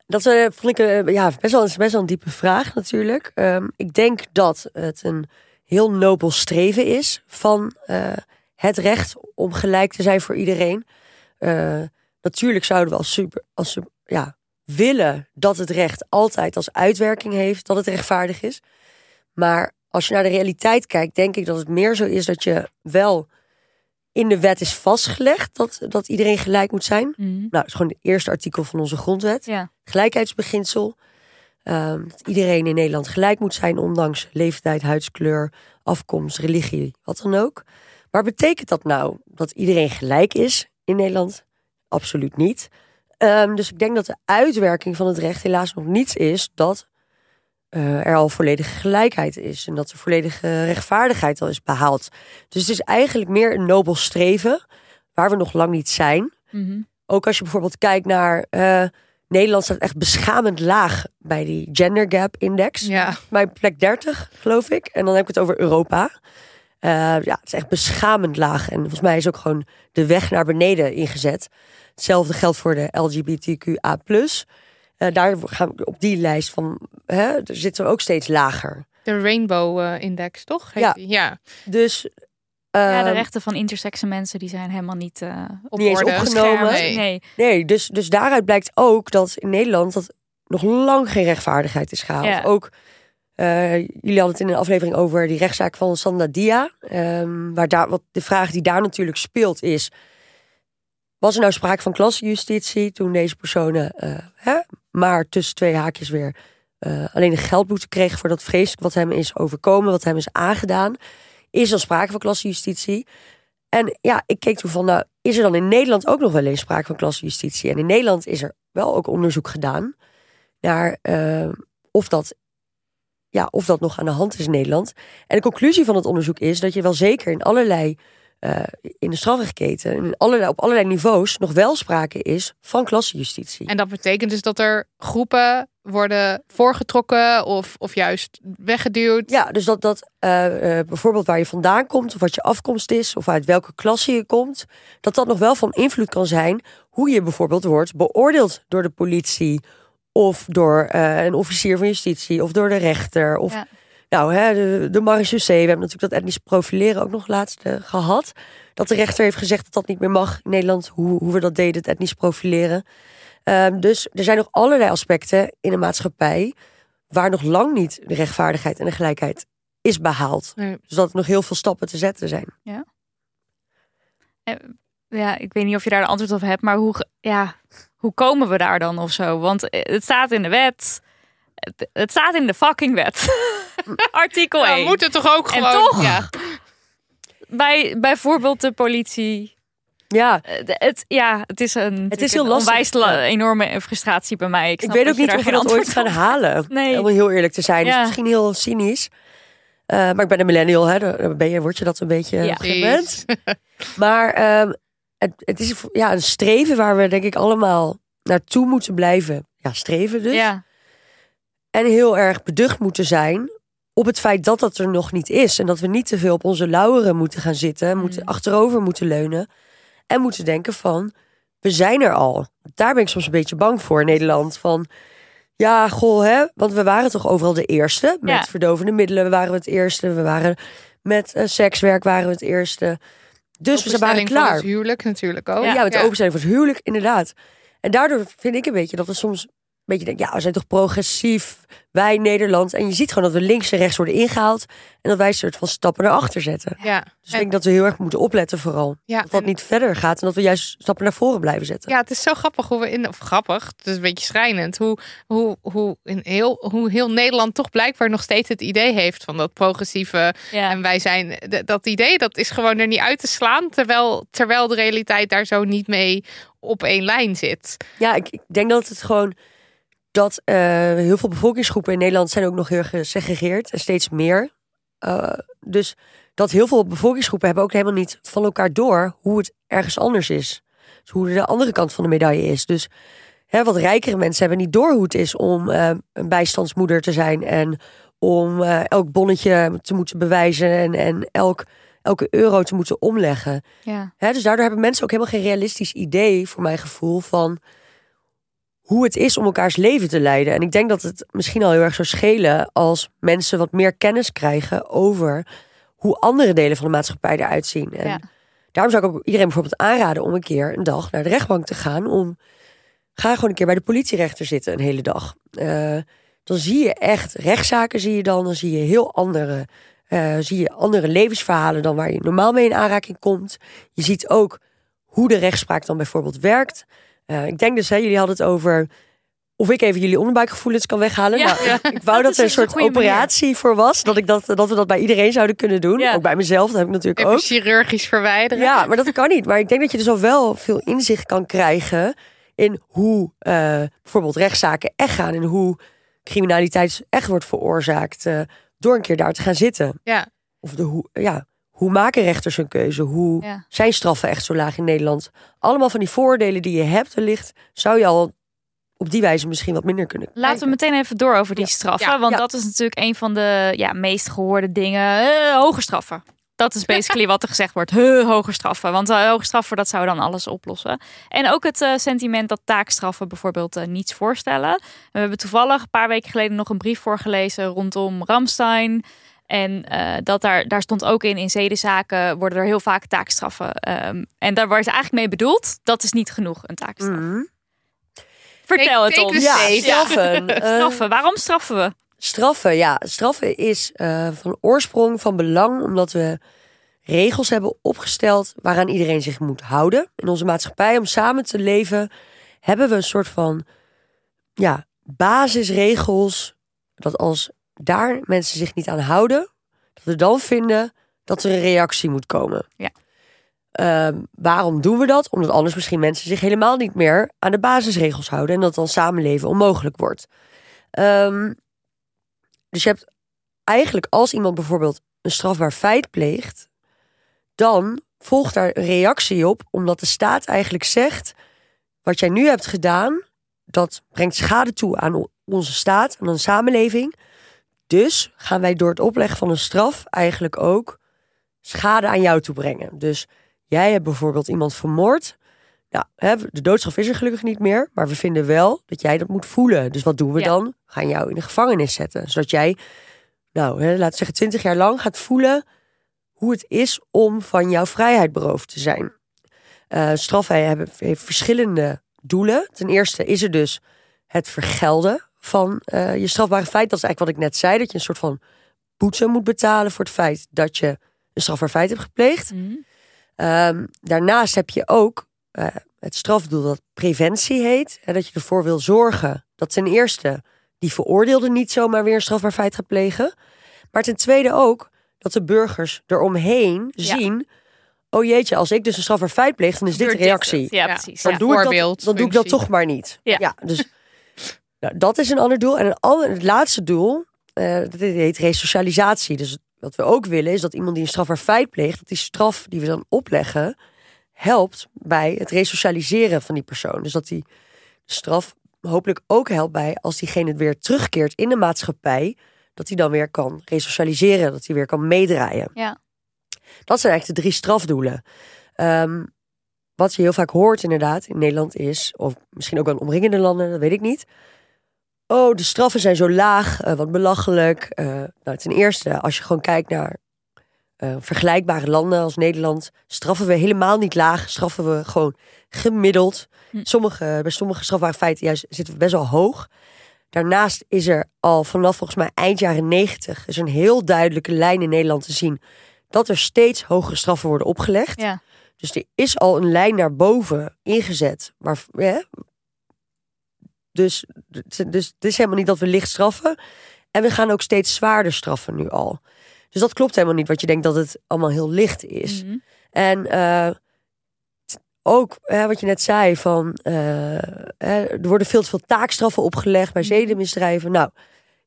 dat eh, vond ik eh, ja, best, wel, best wel een diepe vraag natuurlijk. Ehm, ik denk dat het een heel nobel streven is van eh, het recht om gelijk te zijn voor iedereen. Eh, natuurlijk zouden we als super, als, su- ja, willen dat het recht altijd als uitwerking heeft, dat het rechtvaardig is. Maar als je naar de realiteit kijkt, denk ik dat het meer zo is dat je wel in de wet is vastgelegd dat, dat iedereen gelijk moet zijn. Mhm. Nou, dat is gewoon het eerste artikel van onze grondwet. Ja. Gelijkheidsbeginsel. Ehm, dat iedereen in Nederland gelijk moet zijn, ondanks leeftijd, huidskleur, afkomst, religie, wat dan ook. Maar betekent dat nou dat iedereen gelijk is in Nederland? Absoluut niet. Ehm, dus ik denk dat de uitwerking van het recht helaas nog niets is dat eh, er al volledige gelijkheid is. En dat er volledige rechtvaardigheid al is behaald. Dus het is eigenlijk meer een nobel streven, waar we nog lang niet zijn. Mhm. Ook als je bijvoorbeeld kijkt naar eh, Nederland staat echt beschamend laag bij die gender gap index. Ja. Bij plek 30, geloof ik. En dan heb ik het over Europa. Eh, ja, het is echt beschamend laag. En volgens mij is ook gewoon de weg naar beneden ingezet. Hetzelfde geldt voor de LGBTQA+. Eh, daar gaan we op die lijst van, hè, daar zitten we ook steeds lager. De Rainbow eh, Index, toch? Heet Ja. die? ja. Dus ja, de ehm, rechten van intersexe mensen die zijn helemaal niet, eh op Niet eens orde. opgenomen. Nee. nee. Nee, dus, dus daaruit blijkt ook dat in Nederland dat nog lang geen rechtvaardigheid is gehaald. Ja. Ook, eh, jullie hadden het in een aflevering over die rechtszaak van Sanda Dia. ehm, waar daar, wat de vraag die daar natuurlijk speelt is... Was er nou sprake van klassenjustitie toen deze personen eh, hè, maar tussen twee haakjes weer eh, alleen een geldboete kregen voor dat vreselijk wat hem is overkomen, wat hem is aangedaan? Is er sprake van klassenjustitie? En ja, ik keek toen van, nou, is er dan in Nederland ook nog wel eens sprake van klassenjustitie? En in Nederland is er wel ook onderzoek gedaan naar eh, of, dat, ja, of dat nog aan de hand is in Nederland. En de conclusie van het onderzoek is dat je wel zeker in allerlei, eh, in de strafrechtketen, in allerlei, op allerlei niveaus nog wel sprake is van klassenjustitie. En dat betekent dus dat er groepen worden voorgetrokken of, of juist weggeduwd. Ja, dus dat, dat eh, eh, bijvoorbeeld waar je vandaan komt, of wat je afkomst is, of uit welke klasse je komt, dat dat nog wel van invloed kan zijn hoe je bijvoorbeeld wordt beoordeeld door de politie, of door een officier van justitie, of door de rechter, of Ja. Nou, hè, de, de marechaussee. We hebben natuurlijk dat etnisch profileren ook nog laatst eh, gehad. Dat de rechter heeft gezegd dat dat niet meer mag in Nederland, hoe, hoe we dat deden, het etnisch profileren. Ehm, dus er zijn nog allerlei aspecten in de maatschappij waar nog lang niet de rechtvaardigheid en de gelijkheid is behaald. Nee. Dus dat er nog heel veel stappen te zetten zijn. Ja, ik weet niet of je daar een antwoord op hebt, maar hoe, ja, hoe komen we daar dan of zo? Want eh, het staat in de wet. Het, het staat in de fucking wet. Artikel Nou, 1. moet het toch ook En gewoon. toch? Ja. Bij bijvoorbeeld de politie. Ja, Eh, Het, ja, het is een, Het is een heel lastig. onwijs enorme frustratie bij mij. Ik, weet ook niet of we dat ooit gaan halen. Nee. Om heel eerlijk te zijn. Ja. is misschien heel cynisch. Eh, maar ik ben een millennial, hè. Dan ben je, word je dat een beetje Ja. gewend. Maar ehm, het, het is ja, een streven waar we denk ik allemaal naartoe moeten blijven. Ja, streven dus. Ja, En heel erg beducht moeten zijn op het feit dat dat er nog niet is. En dat we niet te veel op onze lauweren moeten gaan zitten. Moeten achterover moeten leunen. En moeten denken van, we zijn er al. Daar ben ik soms een beetje bang voor in Nederland. Van, ja, goh, hè. Want we waren toch overal de eerste. Met Ja. verdovende middelen waren we het eerste. We waren met eh, sekswerk waren we het eerste. Dus we waren klaar. het huwelijk natuurlijk ook. Ja, met de openstelling voor het huwelijk, inderdaad. En daardoor vind ik een beetje dat we soms beetje denken, ja, we zijn toch progressief, wij Nederland. En je ziet gewoon dat we links en rechts worden ingehaald. En dat wij een soort van stappen naar achter zetten. Ja. Dus ik En- denk dat we heel erg moeten opletten vooral. ja, Dat dat en- niet verder gaat en dat we juist stappen naar voren blijven zetten. Ja, het is zo grappig hoe we in, of grappig, het is een beetje schrijnend, hoe, hoe, hoe, in heel, hoe heel Nederland toch blijkbaar nog steeds het idee heeft van dat progressieve. ja. En wij zijn, dat idee, dat is gewoon er niet uit te slaan, terwijl, terwijl de realiteit daar zo niet mee op één lijn zit. Ja, ik, ik denk dat het gewoon dat eh, heel veel bevolkingsgroepen in Nederland zijn ook nog heel gesegregeerd en steeds meer. Eh, dus dat heel veel bevolkingsgroepen hebben ook helemaal niet van elkaar door hoe het ergens anders is. Dus hoe de andere kant van de medaille is. Dus hè, wat rijkere mensen hebben niet door hoe het is om eh, een bijstandsmoeder te zijn en om elk bonnetje te moeten bewijzen en, en elk, elke euro te moeten omleggen. ja. Hè, dus daardoor hebben mensen ook helemaal geen realistisch idee, voor mijn gevoel, van hoe het is om elkaars leven te leiden. En ik denk dat het misschien al heel erg zou schelen als mensen wat meer kennis krijgen over hoe andere delen van de maatschappij eruit zien. En Ja. daarom zou ik ook iedereen bijvoorbeeld aanraden om een keer een dag naar de rechtbank te gaan. Om ga gewoon een keer bij de politierechter zitten een hele dag. Eh, dan zie je echt rechtszaken, zie je dan. Dan zie je heel andere, eh, zie je andere levensverhalen dan waar je normaal mee in aanraking komt. Je ziet ook hoe de rechtspraak dan bijvoorbeeld werkt. Eh, ik denk dus, hè, jullie hadden het over of ik even jullie onderbuikgevoelens kan weghalen. Ja. Nou, ik, ik wou Dat dat, er een dus soort een goede manier. operatie voor was. Dat, ik dat, dat we dat bij iedereen zouden kunnen doen. Ja. Ook bij mezelf, dat heb ik natuurlijk Even ook. chirurgisch verwijderen. Ja, maar dat kan niet. Maar ik denk dat je dus al wel veel inzicht kan krijgen in hoe eh, bijvoorbeeld rechtszaken echt gaan en hoe criminaliteit echt wordt veroorzaakt eh, door een keer daar te gaan zitten. Ja. Of de hoe, ja, hoe maken rechters hun keuze? Hoe Ja. zijn straffen echt zo laag in Nederland? Allemaal van die voordelen die je hebt wellicht, zou je al op die wijze misschien wat minder kunnen Laten we meteen even door over die Ja. straffen. Ja. Want Ja. dat is natuurlijk een van de ja, meest gehoorde dingen. Eh, hoge straffen. Dat is basically wat er gezegd wordt. Huh, hoge straffen. Want uh, hoge straffen, dat zou dan alles oplossen. En ook het eh, sentiment dat taakstraffen bijvoorbeeld eh, niets voorstellen. We hebben toevallig een paar weken geleden nog een brief voorgelezen rondom Ramstein. En eh, dat daar, daar stond ook in, in zedenzaken worden er heel vaak taakstraffen. Ehm, en daar wordt eigenlijk mee bedoeld, dat is niet genoeg, een taakstraf. Mhm. Vertel het Take ons. Ja, straffen. Eh, Straffen. Waarom straffen we? Straffen, ja. Straffen is eh, van oorsprong van belang omdat we regels hebben opgesteld waaraan iedereen zich moet houden. In onze maatschappij, om samen te leven, hebben we een soort van ja, basisregels. Dat als daar mensen zich niet aan houden, dat we dan vinden dat er een reactie moet komen. Ja. Ehm, waarom doen we dat? Omdat anders misschien mensen zich helemaal niet meer aan de basisregels houden en dat dan samenleven onmogelijk wordt. Ehm, dus je hebt eigenlijk als iemand bijvoorbeeld een strafbaar feit pleegt, dan volgt daar een reactie op, omdat de staat eigenlijk zegt: wat jij nu hebt gedaan, dat brengt schade toe aan onze staat, aan onze samenleving. Dus gaan wij door het opleggen van een straf eigenlijk ook schade aan jou toebrengen. Dus jij hebt bijvoorbeeld iemand vermoord. Nou, hè, de doodstraf is er gelukkig niet meer, maar we vinden wel dat jij dat moet voelen. Dus wat doen we Ja. dan? We gaan jou in de gevangenis zetten, zodat jij, nou, hè, laten we zeggen, twintig jaar lang gaat voelen hoe het is om van jouw vrijheid beroofd te zijn. Eh straffen hebben, heeft verschillende doelen. Ten eerste is er dus het vergelden van eh, je strafbare feit. Dat is eigenlijk wat ik net zei, dat je een soort van boete moet betalen voor het feit dat je een strafbaar feit hebt gepleegd. Ehm, daarnaast heb je ook eh, het strafdoel dat preventie heet. Hè, dat je ervoor wil zorgen dat ten eerste die veroordeelde niet zomaar weer een strafbaar feit gaat plegen. Maar ten tweede ook dat de burgers eromheen Ja. zien. Oh jeetje, als ik dus een strafbaar feit pleeg, dan is dit de reactie. Ja, Ja. precies. Dan, ja. doe ik dat, Voorbeeld, dan doe ik dat toch maar niet. Ja. dus nou, dat is een ander doel. En een ander, het laatste doel, eh, dat heet resocialisatie. Dus wat we ook willen is dat iemand die een strafbaar feit pleegt, dat die straf die we dan opleggen, helpt bij het resocialiseren van die persoon. Dus dat die straf hopelijk ook helpt bij als diegene weer terugkeert in de maatschappij, dat hij dan weer kan resocialiseren, dat hij weer kan meedraaien. Ja. Dat zijn eigenlijk de drie strafdoelen. Ehm, wat je heel vaak hoort inderdaad in Nederland is, of misschien ook wel in omringende landen, dat weet ik niet. Oh, de straffen zijn zo laag, eh, wat belachelijk. Eh, nou, ten eerste, als je gewoon kijkt naar eh, vergelijkbare landen als Nederland, straffen we helemaal niet laag, straffen we gewoon gemiddeld. Hm. Sommige, bij sommige strafbare feiten juist zitten we best wel hoog. Daarnaast is er al vanaf volgens mij eind jaren negentig is een heel duidelijke lijn in Nederland te zien dat er steeds hogere straffen worden opgelegd. Ja. Dus er is al een lijn naar boven ingezet. Maar, hè? Dus, dus het is helemaal niet dat we licht straffen. En we gaan ook steeds zwaarder straffen nu al. Dus dat klopt helemaal niet, wat je denkt dat het allemaal heel licht is. Mhm. En eh, ook hè, wat je net zei, van eh, hè, er worden veel te veel taakstraffen opgelegd bij Mhm. zedenmisdrijven. Nou,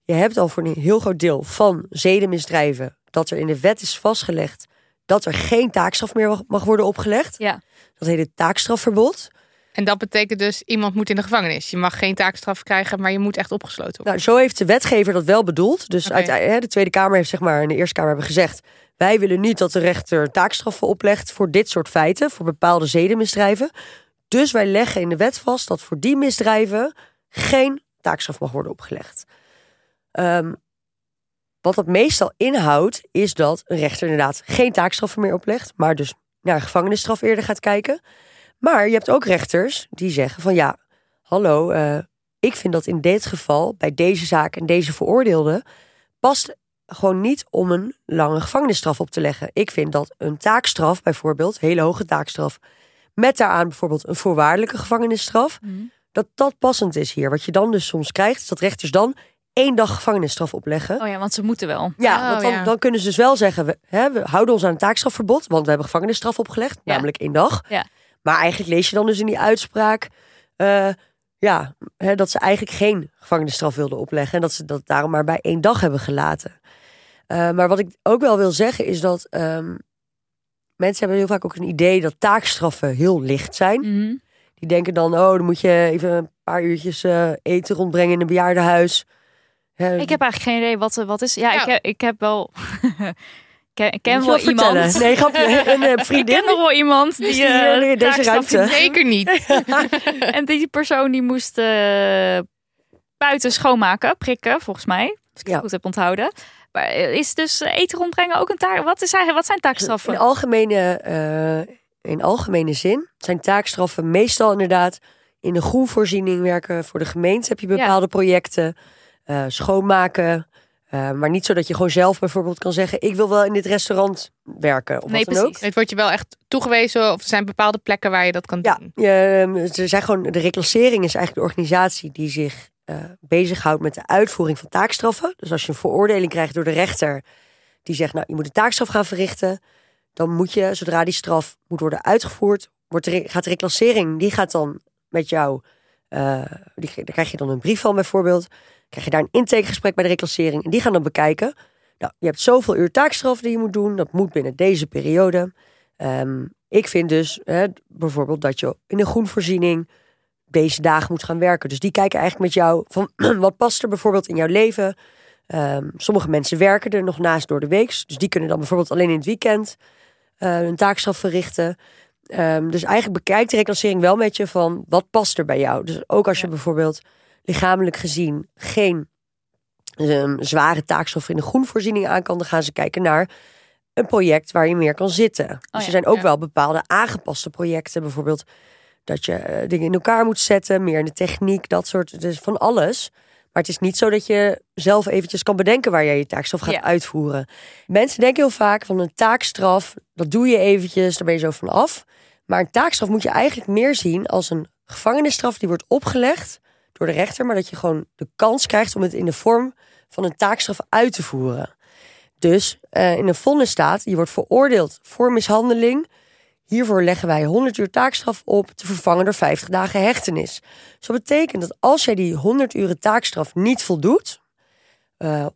je hebt al voor een heel groot deel van zedenmisdrijven dat er in de wet is vastgelegd dat er geen taakstraf meer mag, mag worden opgelegd. Ja. Dat heet het taakstrafverbod. En dat betekent dus, iemand moet in de gevangenis. Je mag geen taakstraf krijgen, maar je moet echt opgesloten worden. Nou, zo heeft de wetgever dat wel bedoeld. Dus de Tweede Kamer heeft zeg maar en de Eerste Kamer hebben gezegd: wij willen niet dat de rechter taakstraffen oplegt voor dit soort feiten, voor bepaalde zedenmisdrijven. Dus wij leggen in de wet vast dat voor die misdrijven geen taakstraf mag worden opgelegd. Ehm, wat dat meestal inhoudt, is dat een rechter inderdaad geen taakstraffen meer oplegt, maar dus naar gevangenisstraf eerder gaat kijken. Maar je hebt ook rechters die zeggen van ja, hallo, eh, ik vind dat in dit geval, bij deze zaak en deze veroordeelde, past gewoon niet om een lange gevangenisstraf op te leggen. Ik vind dat een taakstraf, bijvoorbeeld, hele hoge taakstraf, met daaraan bijvoorbeeld een voorwaardelijke gevangenisstraf, Mhm. dat dat passend is hier. Wat je dan dus soms krijgt, is dat rechters dan één dag gevangenisstraf opleggen. Oh ja, want ze moeten wel. Ja, Oh, want dan, ja. dan kunnen ze dus wel zeggen, we, hè, we houden ons aan een taakstrafverbod, want we hebben gevangenisstraf opgelegd, Ja. namelijk één dag. Ja. Maar eigenlijk lees je dan dus in die uitspraak, eh, ja, hè, dat ze eigenlijk geen gevangenisstraf wilden opleggen en dat ze dat daarom maar bij één dag hebben gelaten. Eh, maar wat ik ook wel wil zeggen is dat ehm, mensen hebben heel vaak ook een idee dat taakstraffen heel licht zijn. Mhm. Die denken dan, oh, dan moet je even een paar uurtjes eh, eten rondbrengen in een bejaardenhuis. Hè, Ik heb eigenlijk geen idee wat, wat is. Ja, Ja. Ik, heb, ik heb wel. ik ken, ik ken wel vertellen? iemand. Nee, grapje. Een eh, Ik vriendin. ken nog wel iemand die. Is die hier in deze ruimte? Zeker niet. En die persoon die moest buiten schoonmaken, prikken, volgens mij. Als ik het Ja. goed heb onthouden. Maar is dus eten rondbrengen ook een taak? Wat, is eigenlijk, wat zijn taakstraffen? In algemene, in algemene zin zijn taakstraffen meestal inderdaad in de groenvoorziening werken. Voor de gemeente heb je Ja. bepaalde projecten. schoonmaken. Eh, maar niet zo dat je gewoon zelf bijvoorbeeld kan zeggen... ik wil wel in dit restaurant werken. Of Nee, wat dan ook. precies. Het wordt je wel echt toegewezen of er zijn bepaalde plekken waar je dat kan Ja, doen. je, er zijn gewoon, de reclassering is eigenlijk de organisatie die zich eh bezighoudt met de uitvoering van taakstraffen. Dus als je een veroordeling krijgt door de rechter, die zegt, nou, je moet een taakstraf gaan verrichten, dan moet je, zodra die straf moet worden uitgevoerd, wordt de, gaat de reclassering, die gaat dan met jou, eh, die, daar krijg je dan een brief van bijvoorbeeld, krijg je daar een intakegesprek bij de reclassering en die gaan dan bekijken. Nou, je hebt zoveel uur taakstraf die je moet doen, dat moet binnen deze periode. Ehm, ik vind dus hè, bijvoorbeeld dat je in een groenvoorziening deze dagen moet gaan werken. Dus die kijken eigenlijk met jou van wat past er bijvoorbeeld in jouw leven. Ehm, sommige mensen werken er nog naast door de week. Dus die kunnen dan bijvoorbeeld alleen in het weekend eh een taakstraf verrichten. Ehm, dus eigenlijk bekijkt de reclassering wel met je van wat past er bij jou. Dus ook als je Ja. bijvoorbeeld lichamelijk gezien geen ehm, zware taakstraf in de groenvoorziening aan kan, dan gaan ze kijken naar een project waar je meer kan zitten. Dus ja, er zijn ook ja. wel bepaalde aangepaste projecten, bijvoorbeeld dat je eh, dingen in elkaar moet zetten, meer in de techniek, dat soort, dus van alles. Maar het is niet zo dat je zelf eventjes kan bedenken waar jij je taakstraf gaat Ja. uitvoeren. Mensen denken heel vaak van een taakstraf, dat doe je eventjes, daar ben je zo van af. Maar een taakstraf moet je eigenlijk meer zien als een gevangenisstraf die wordt opgelegd door de rechter, maar dat je gewoon de kans krijgt om het in de vorm van een taakstraf uit te voeren. Dus eh, in een vonnis staat, je wordt veroordeeld voor mishandeling. Hiervoor leggen wij 100 uur taakstraf op, te vervangen door 50 dagen hechtenis. Dus dat betekent dat als jij die 100 uren taakstraf niet voldoet, eh,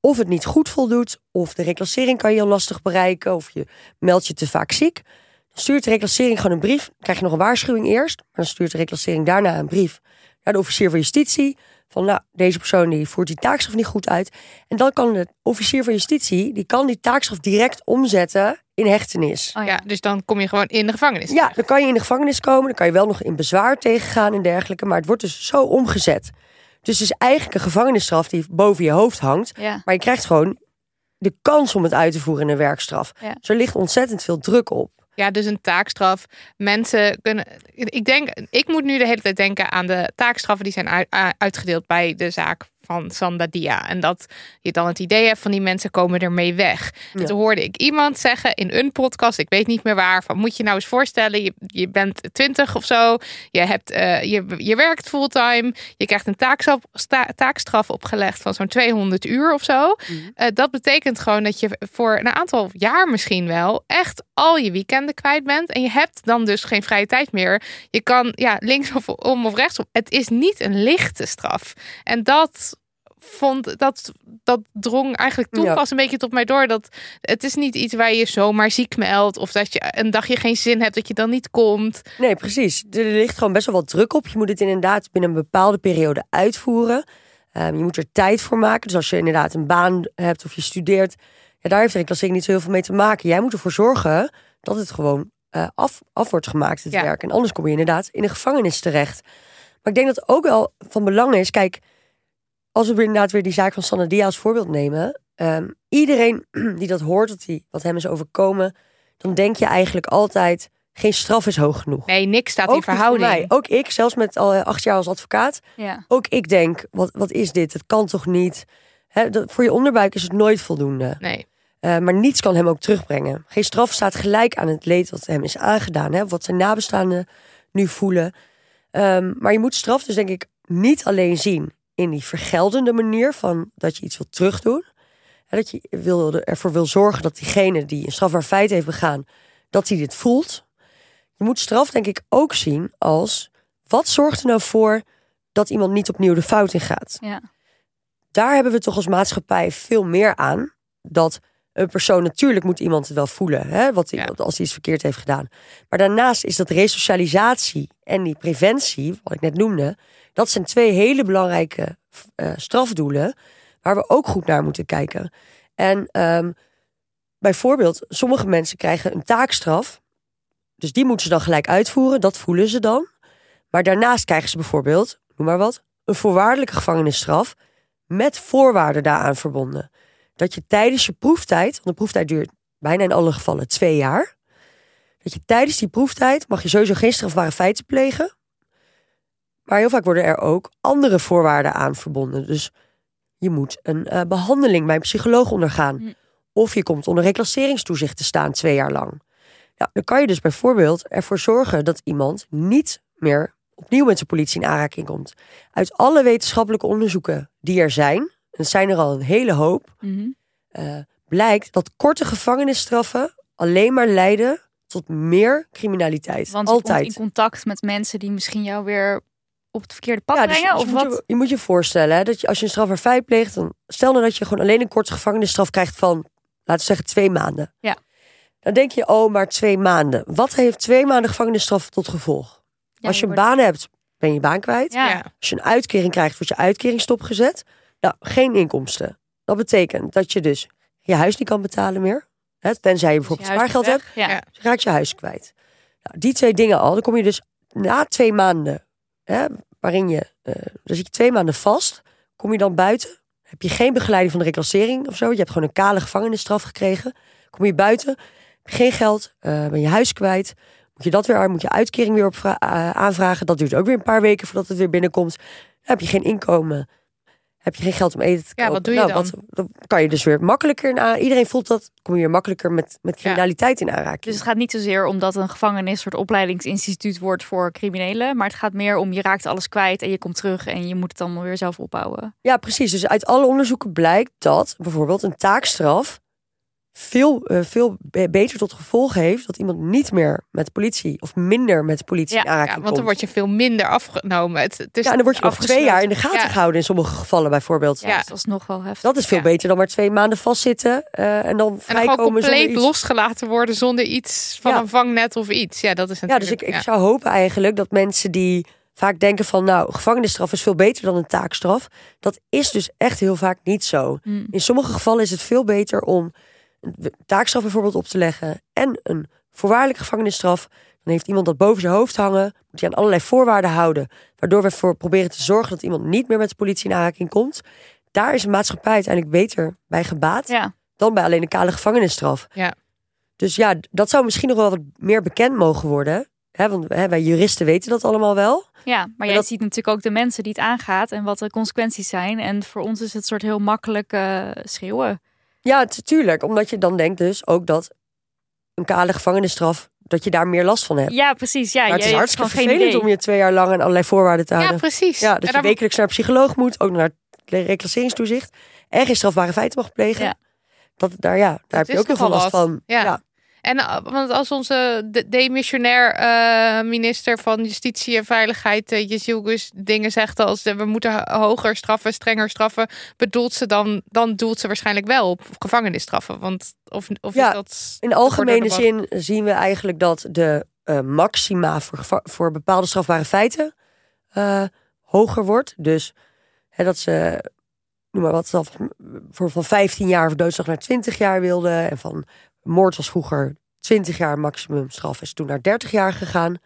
of het niet goed voldoet, of de reclassering kan je heel lastig bereiken, of je meldt je te vaak ziek, dan stuurt de reclassering gewoon een brief. Dan krijg je nog een waarschuwing eerst, maar dan stuurt de reclassering daarna een brief naar de officier van justitie. Van nou, deze persoon die voert die taakstraf niet goed uit. En dan kan de officier van justitie, die kan die taakstraf direct omzetten in hechtenis. Oh, Ja, dus dan kom je gewoon in de gevangenis. Ja, dan kan je in de gevangenis komen. Dan kan je wel nog in bezwaar tegengaan en dergelijke. Maar het wordt dus zo omgezet. Dus het is eigenlijk een gevangenisstraf die boven je hoofd hangt. Ja. Maar je krijgt gewoon de kans om het uit te voeren in een werkstraf. Ja. Dus er ligt ontzettend veel druk op. Ja, dus een taakstraf. Mensen kunnen. Ik denk, ik moet nu de hele tijd denken aan de taakstraffen die zijn uitgedeeld bij de zaak van Sandadia. En dat je dan het idee hebt van die mensen komen ermee weg. En toen hoorde ik iemand zeggen in een podcast, ik weet niet meer waar, van moet je nou eens voorstellen, je, je bent twintig of zo, je, hebt, eh, je, je werkt fulltime, je krijgt een taakstraf, opgelegd van zo'n 200 uur of zo. Eh, dat betekent gewoon dat je voor een aantal jaar misschien wel echt al je weekenden kwijt bent. En je hebt dan dus geen vrije tijd meer. Je kan ja, links of om of rechtsom. Het is niet een lichte straf. En dat vond dat dat drong eigenlijk toen Ja. pas een beetje tot mij door dat het is niet iets waar je zomaar ziek meldt of dat je een dagje geen zin hebt dat je dan niet komt. Nee, precies. Er ligt gewoon best wel wat druk op. Je moet het inderdaad binnen een bepaalde periode uitvoeren. Ehm, je moet er tijd voor maken. Dus als je inderdaad een baan hebt of je studeert, ja, daar heeft de reclassering niet zo heel veel mee te maken. Jij moet ervoor zorgen dat het gewoon eh, af, af wordt gemaakt, het Ja. werk. En anders kom je inderdaad in de gevangenis terecht. Maar ik denk dat het ook wel van belang is. Kijk, als we inderdaad weer die zaak van Sanne Dia als voorbeeld nemen. ehm, iedereen die dat hoort, dat die, wat hem is overkomen, dan denk je eigenlijk altijd: geen straf is hoog genoeg. Nee, niks staat in Ook verhouding. mij. Ook ik, zelfs met al eh, acht jaar als advocaat. Ja. Ook ik denk, wat, wat is dit? Het kan toch niet? Dat, voor je onderbuik is het nooit voldoende. Nee. Eh, maar niets kan hem ook terugbrengen. Geen straf staat gelijk aan het leed wat hem is aangedaan. Hè? Wat zijn nabestaanden nu voelen. Ehm, maar je moet straf dus denk ik niet alleen zien in die vergeldende manier van dat je iets wil terugdoen. Dat je wil, ervoor wil zorgen dat diegene die een strafbaar feit heeft begaan, dat hij dit voelt. Je moet straf denk ik ook zien als wat zorgt er nou voor dat iemand niet opnieuw de fout in gaat Ja. daar hebben we toch als maatschappij veel meer aan. Dat een persoon, natuurlijk moet iemand het wel voelen, hè, wat Ja. als hij iets verkeerd heeft gedaan. Maar daarnaast is dat resocialisatie en die preventie, wat ik net noemde, dat zijn twee hele belangrijke eh, strafdoelen waar we ook goed naar moeten kijken. En ehm, bijvoorbeeld, sommige mensen krijgen een taakstraf, dus die moeten ze dan gelijk uitvoeren, dat voelen ze dan. Maar daarnaast krijgen ze bijvoorbeeld, noem maar wat, een voorwaardelijke gevangenisstraf met voorwaarden daaraan verbonden. Dat je tijdens je proeftijd, want de proeftijd duurt bijna in alle gevallen twee jaar, dat je tijdens die proeftijd mag je sowieso geen strafbare feiten plegen. Maar heel vaak worden er ook andere voorwaarden aan verbonden. Dus je moet een eh, behandeling bij een psycholoog ondergaan. Hm. Of je komt onder reclasseringstoezicht te staan twee jaar lang. Ja, dan kan je dus bijvoorbeeld ervoor zorgen dat iemand niet meer opnieuw met de politie in aanraking komt. Uit alle wetenschappelijke onderzoeken die er zijn, en het zijn er al een hele hoop, Mhm. eh, blijkt dat korte gevangenisstraffen alleen maar leiden tot meer criminaliteit. Want je Altijd. komt in contact met mensen die misschien jou weer op het verkeerde pad Ja, dus- brengen. dus of je, moet wat? je, je moet je voorstellen hè, dat je, als je een strafbaar feit pleegt, dan stel nou dat je gewoon alleen een korte gevangenisstraf krijgt van, laten we zeggen, twee maanden. Ja. Dan denk je, oh, maar twee maanden. Wat heeft twee maanden gevangenisstraf tot gevolg? Ja, als je een baan hebt, ben je je baan kwijt. Ja. Als je een uitkering krijgt, wordt je uitkering stopgezet. Nou, geen inkomsten. Dat betekent dat je dus je huis niet kan betalen meer. Hè, tenzij je Dus bijvoorbeeld je spaargeld moet hebt. Ja. Dan raak je huis kwijt. Nou, die twee dingen al, dan kom je dus na twee maanden, waarin je, eh dan zit je twee maanden vast, kom je dan buiten, heb je geen begeleiding van de reclassering of zo, je hebt gewoon een kale gevangenisstraf gekregen, kom je buiten, geen geld, eh, ben je huis kwijt, moet je dat weer, moet je uitkering weer op eh, aanvragen, dat duurt ook weer een paar weken voordat het weer binnenkomt, heb je geen inkomen. Heb je geen geld om eten te kopen. Ja, wat doe je nou, dan? Wat, dan kan je dus weer makkelijker in aan. Iedereen voelt dat, kom je weer makkelijker met, met criminaliteit in aanraking. Dus het gaat niet zozeer omdat een gevangenis een soort opleidingsinstituut wordt voor criminelen. Maar het gaat meer om je raakt alles kwijt en je komt terug en je moet het allemaal weer zelf opbouwen. Ja, precies. Dus uit alle onderzoeken blijkt dat bijvoorbeeld een taakstraf veel, eh, veel be- beter tot gevolg heeft dat iemand niet meer met de politie of minder met de politie Ja, in aanraking Ja, want dan word je veel minder afgenomen. Het, het is ja, en dan word je nog twee jaar in de gaten Ja. gehouden in sommige gevallen bijvoorbeeld. Ja, Ja. Dat is nog wel heftig. Dat is veel Ja. beter dan maar twee maanden vastzitten eh, en dan En dan vrijkomen compleet iets. losgelaten worden zonder iets van Ja. een vangnet of iets. Ja, dat is Ja, natuurlijk... dus ik, ik zou hopen eigenlijk dat mensen die vaak denken van nou, gevangenisstraf is veel beter dan een taakstraf. Dat is dus echt heel vaak niet zo. Hmm. In sommige gevallen is het veel beter om een taakstraf bijvoorbeeld op te leggen en een voorwaardelijke gevangenisstraf. Dan heeft iemand dat boven zijn hoofd hangen, moet hij aan allerlei voorwaarden houden, waardoor we ervoor proberen te zorgen dat iemand niet meer met de politie in aanraking komt. Daar is een maatschappij uiteindelijk beter bij gebaat Ja, dan bij alleen een kale gevangenisstraf. Ja. Dus ja, dat zou misschien nog wel wat meer bekend mogen worden. Hè, want hè, wij juristen weten dat allemaal wel. ja, maar jij dat- ziet natuurlijk ook de mensen die het aangaat en wat de consequenties zijn. En voor ons is het soort heel makkelijk eh, schreeuwen. Ja, het- tuurlijk. Omdat je dan denkt dus ook dat een kale gevangenisstraf, dat je daar meer last van hebt. Ja, precies. Ja, maar het is hartstikke vervelend om je twee jaar lang aan allerlei voorwaarden te Ja, houden. precies. Ja, En dat je wekelijks naar een psycholoog moet, ook naar het reclasseringstoezicht. En geen strafbare feiten mag plegen. Ja. Dat, daar, ja, daar heb je ook heel veel last van. Ja. ja. En uh, want als onze de- demissionair eh, minister van Justitie en Veiligheid, uh, Jezielgus, dingen zegt als eh, we moeten ho- hoger straffen, strenger straffen, bedoelt ze dan, dan doelt ze waarschijnlijk wel op gevangenisstraffen. Want of, of Ja, is dat. In algemene zin zien we eigenlijk dat de eh, maxima voor, voor bepaalde strafbare feiten eh, hoger wordt. Dus hè, dat ze, noem maar wat, voor van 15 jaar voor doodslag naar 20 jaar wilden. En van moord was vroeger 20 jaar maximum straf, is toen naar 30 jaar gegaan.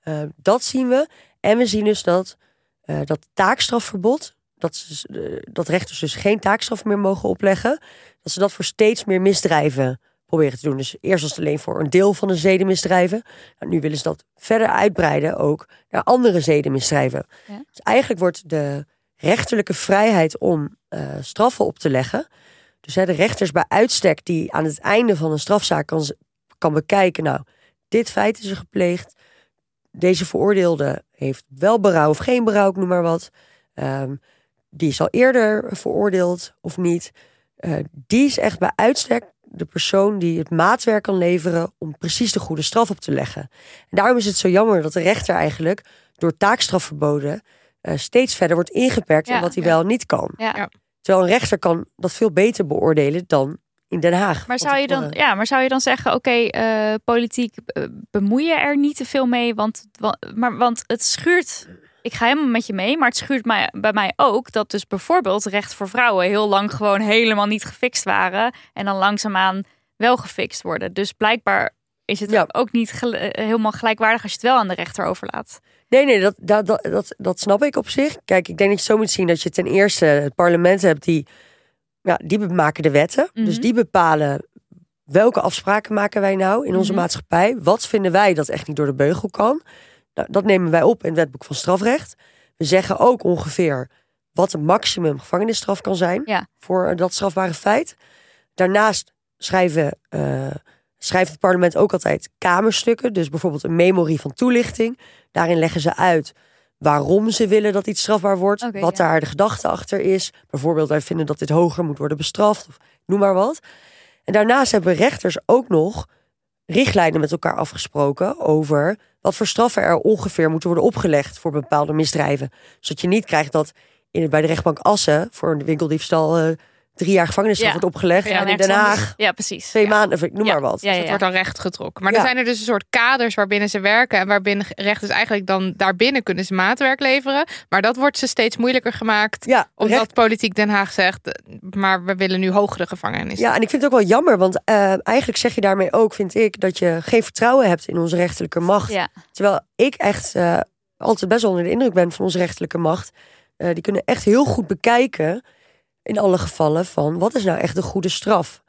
Eh, dat zien we. En we zien dus dat eh, dat taakstrafverbod, dat, ze, eh, dat rechters dus geen taakstraf meer mogen opleggen, dat ze dat voor steeds meer misdrijven proberen te doen. Dus eerst was het alleen voor een deel van de zedenmisdrijven. Nou, nu willen ze dat verder uitbreiden ook naar andere zedenmisdrijven. Ja. Dus eigenlijk wordt de rechterlijke vrijheid om straffen op te leggen. Dus hè, de rechters bij uitstek die aan het einde van een strafzaak kan, kan bekijken. Nou, dit feit is er gepleegd. Deze veroordeelde heeft wel berouw of geen berouw, ik noem maar wat. Ehm, die is al eerder veroordeeld of niet. Eh, die is echt bij uitstek de persoon die het maatwerk kan leveren om precies de goede straf op te leggen. En daarom is het zo jammer dat de rechter eigenlijk door taakstrafverboden eh, steeds verder wordt ingeperkt Ja, in wat hij ja. wel niet kan. Ja. Terwijl een rechter kan dat veel beter beoordelen dan in Den Haag. Maar zou, je dan, ja, maar zou je dan zeggen, oké, eh, politiek eh, bemoei je er niet te veel mee, want, wa- maar, want het schuurt. Ik ga helemaal met je mee, maar het schuurt mij, bij mij ook dat dus bijvoorbeeld recht voor vrouwen heel lang gewoon helemaal niet gefixt waren en dan langzaamaan wel gefixt worden. Dus blijkbaar is het Ja. ook niet gel- eh, helemaal gelijkwaardig als je het wel aan de rechter overlaat. Nee, nee, dat, dat, dat, dat, dat snap ik op zich. Kijk, ik denk dat je zo moet zien dat je ten eerste het parlement hebt die, ja, die maken de wetten. Mhm. Dus die bepalen welke afspraken maken wij nou in onze Mhm. maatschappij. Wat vinden wij dat echt niet door de beugel kan? Nou, dat nemen wij op in het wetboek van strafrecht. We zeggen ook ongeveer wat de maximum gevangenisstraf kan zijn Ja. voor dat strafbare feit. Daarnaast schrijven, eh, schrijft het parlement ook altijd kamerstukken. Dus bijvoorbeeld een memorie van toelichting. Daarin leggen ze uit waarom ze willen dat iets strafbaar wordt. Wat ja. daar de gedachte achter is. Bijvoorbeeld, wij vinden dat dit hoger moet worden bestraft. Of noem maar wat. En daarnaast hebben rechters ook nog richtlijnen met elkaar afgesproken over wat voor straffen er ongeveer moeten worden opgelegd voor bepaalde misdrijven. Zodat je niet krijgt dat in, bij de rechtbank Assen voor een winkeldiefstal eh, drie jaar gevangenisstraf Ja. wordt opgelegd. Ja, en in Den Haag anders. Ja, precies. twee Ja. maanden, of ik noem Ja. maar wat. Ja, ja, Het wordt dan recht getrokken. Maar Ja. er zijn er dus een soort kaders waarbinnen ze werken. En waarbinnen rechters eigenlijk dan daarbinnen kunnen ze maatwerk leveren. Maar dat wordt ze steeds moeilijker gemaakt. Ja, Omdat recht- politiek Den Haag zegt, maar we willen nu hogere gevangenis. ja, en ik vind het ook wel jammer, want eh, eigenlijk zeg je daarmee ook, vind ik, dat je geen vertrouwen hebt in onze rechterlijke macht. Ja. Terwijl ik echt eh, altijd best wel onder de indruk ben van onze rechterlijke macht. Eh, die kunnen echt heel goed bekijken, in alle gevallen, van wat is nou echt een goede straf.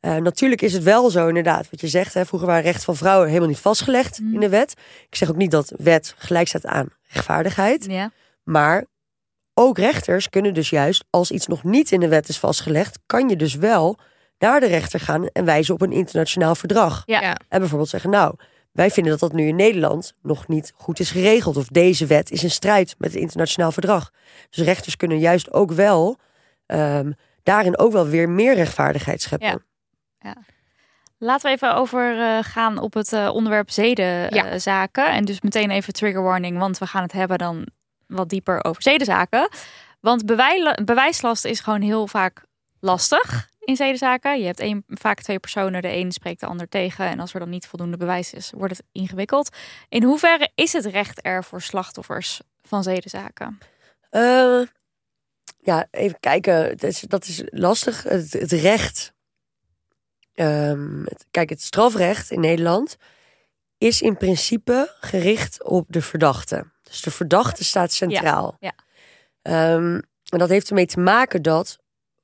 Eh, natuurlijk is het wel zo, inderdaad, wat je zegt. Hè, vroeger waren rechten van vrouwen helemaal niet vastgelegd in de wet. Ik zeg ook niet dat wet gelijk staat aan rechtvaardigheid. ja. Maar ook rechters kunnen dus juist, als iets nog niet in de wet is vastgelegd, kan je dus wel naar de rechter gaan en wijzen op een internationaal verdrag. Ja. En bijvoorbeeld zeggen, nou, wij vinden dat dat nu in Nederland nog niet goed is geregeld. Of deze wet is in strijd met het internationaal verdrag. Dus rechters kunnen juist ook wel ehm, daarin ook wel weer meer rechtvaardigheid scheppen. Ja. Laten we even overgaan gaan op het eh, onderwerp zedenzaken. Ja. en dus meteen even trigger warning, want we gaan het hebben dan wat dieper over zedenzaken. Want bewijslast is gewoon heel vaak lastig in zedenzaken. Je hebt vaak twee personen, de een spreekt de ander tegen. En als er dan niet voldoende bewijs is, wordt het ingewikkeld. In hoeverre is het recht er voor slachtoffers van zedenzaken? Eh, ja, even kijken. Het is, dat is lastig. Het, het recht. ehm, het- kijk, het strafrecht in Nederland is in principe gericht op de verdachte. Dus de verdachte staat centraal. ja. Ehm, en dat heeft ermee te maken dat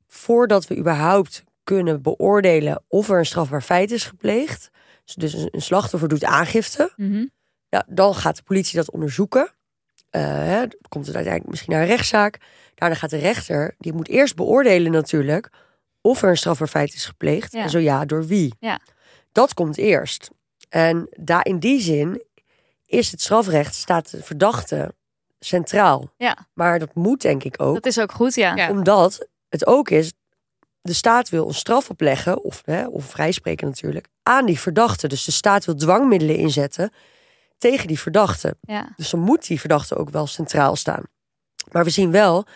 voordat we überhaupt kunnen beoordelen of er een strafbaar feit is gepleegd, dus een een slachtoffer doet aangifte, ja, dan gaat de politie dat onderzoeken. Eh, hè, dan komt het uiteindelijk misschien naar een rechtszaak. Daarna gaat de rechter, die moet eerst beoordelen natuurlijk of er een strafbaar feit is gepleegd. Ja. En zo ja, door wie. Ja. Dat komt eerst. En daar in die zin is het strafrecht, staat de verdachte centraal. Ja. Maar dat moet denk ik ook Dat is ook goed, ja. Ja. omdat het ook is, de staat wil een straf opleggen, of, hè, of vrijspreken natuurlijk, aan die verdachte. Dus de staat wil dwangmiddelen inzetten tegen die verdachte. ja. Dus dan moet die verdachte ook wel centraal staan. Maar we zien wel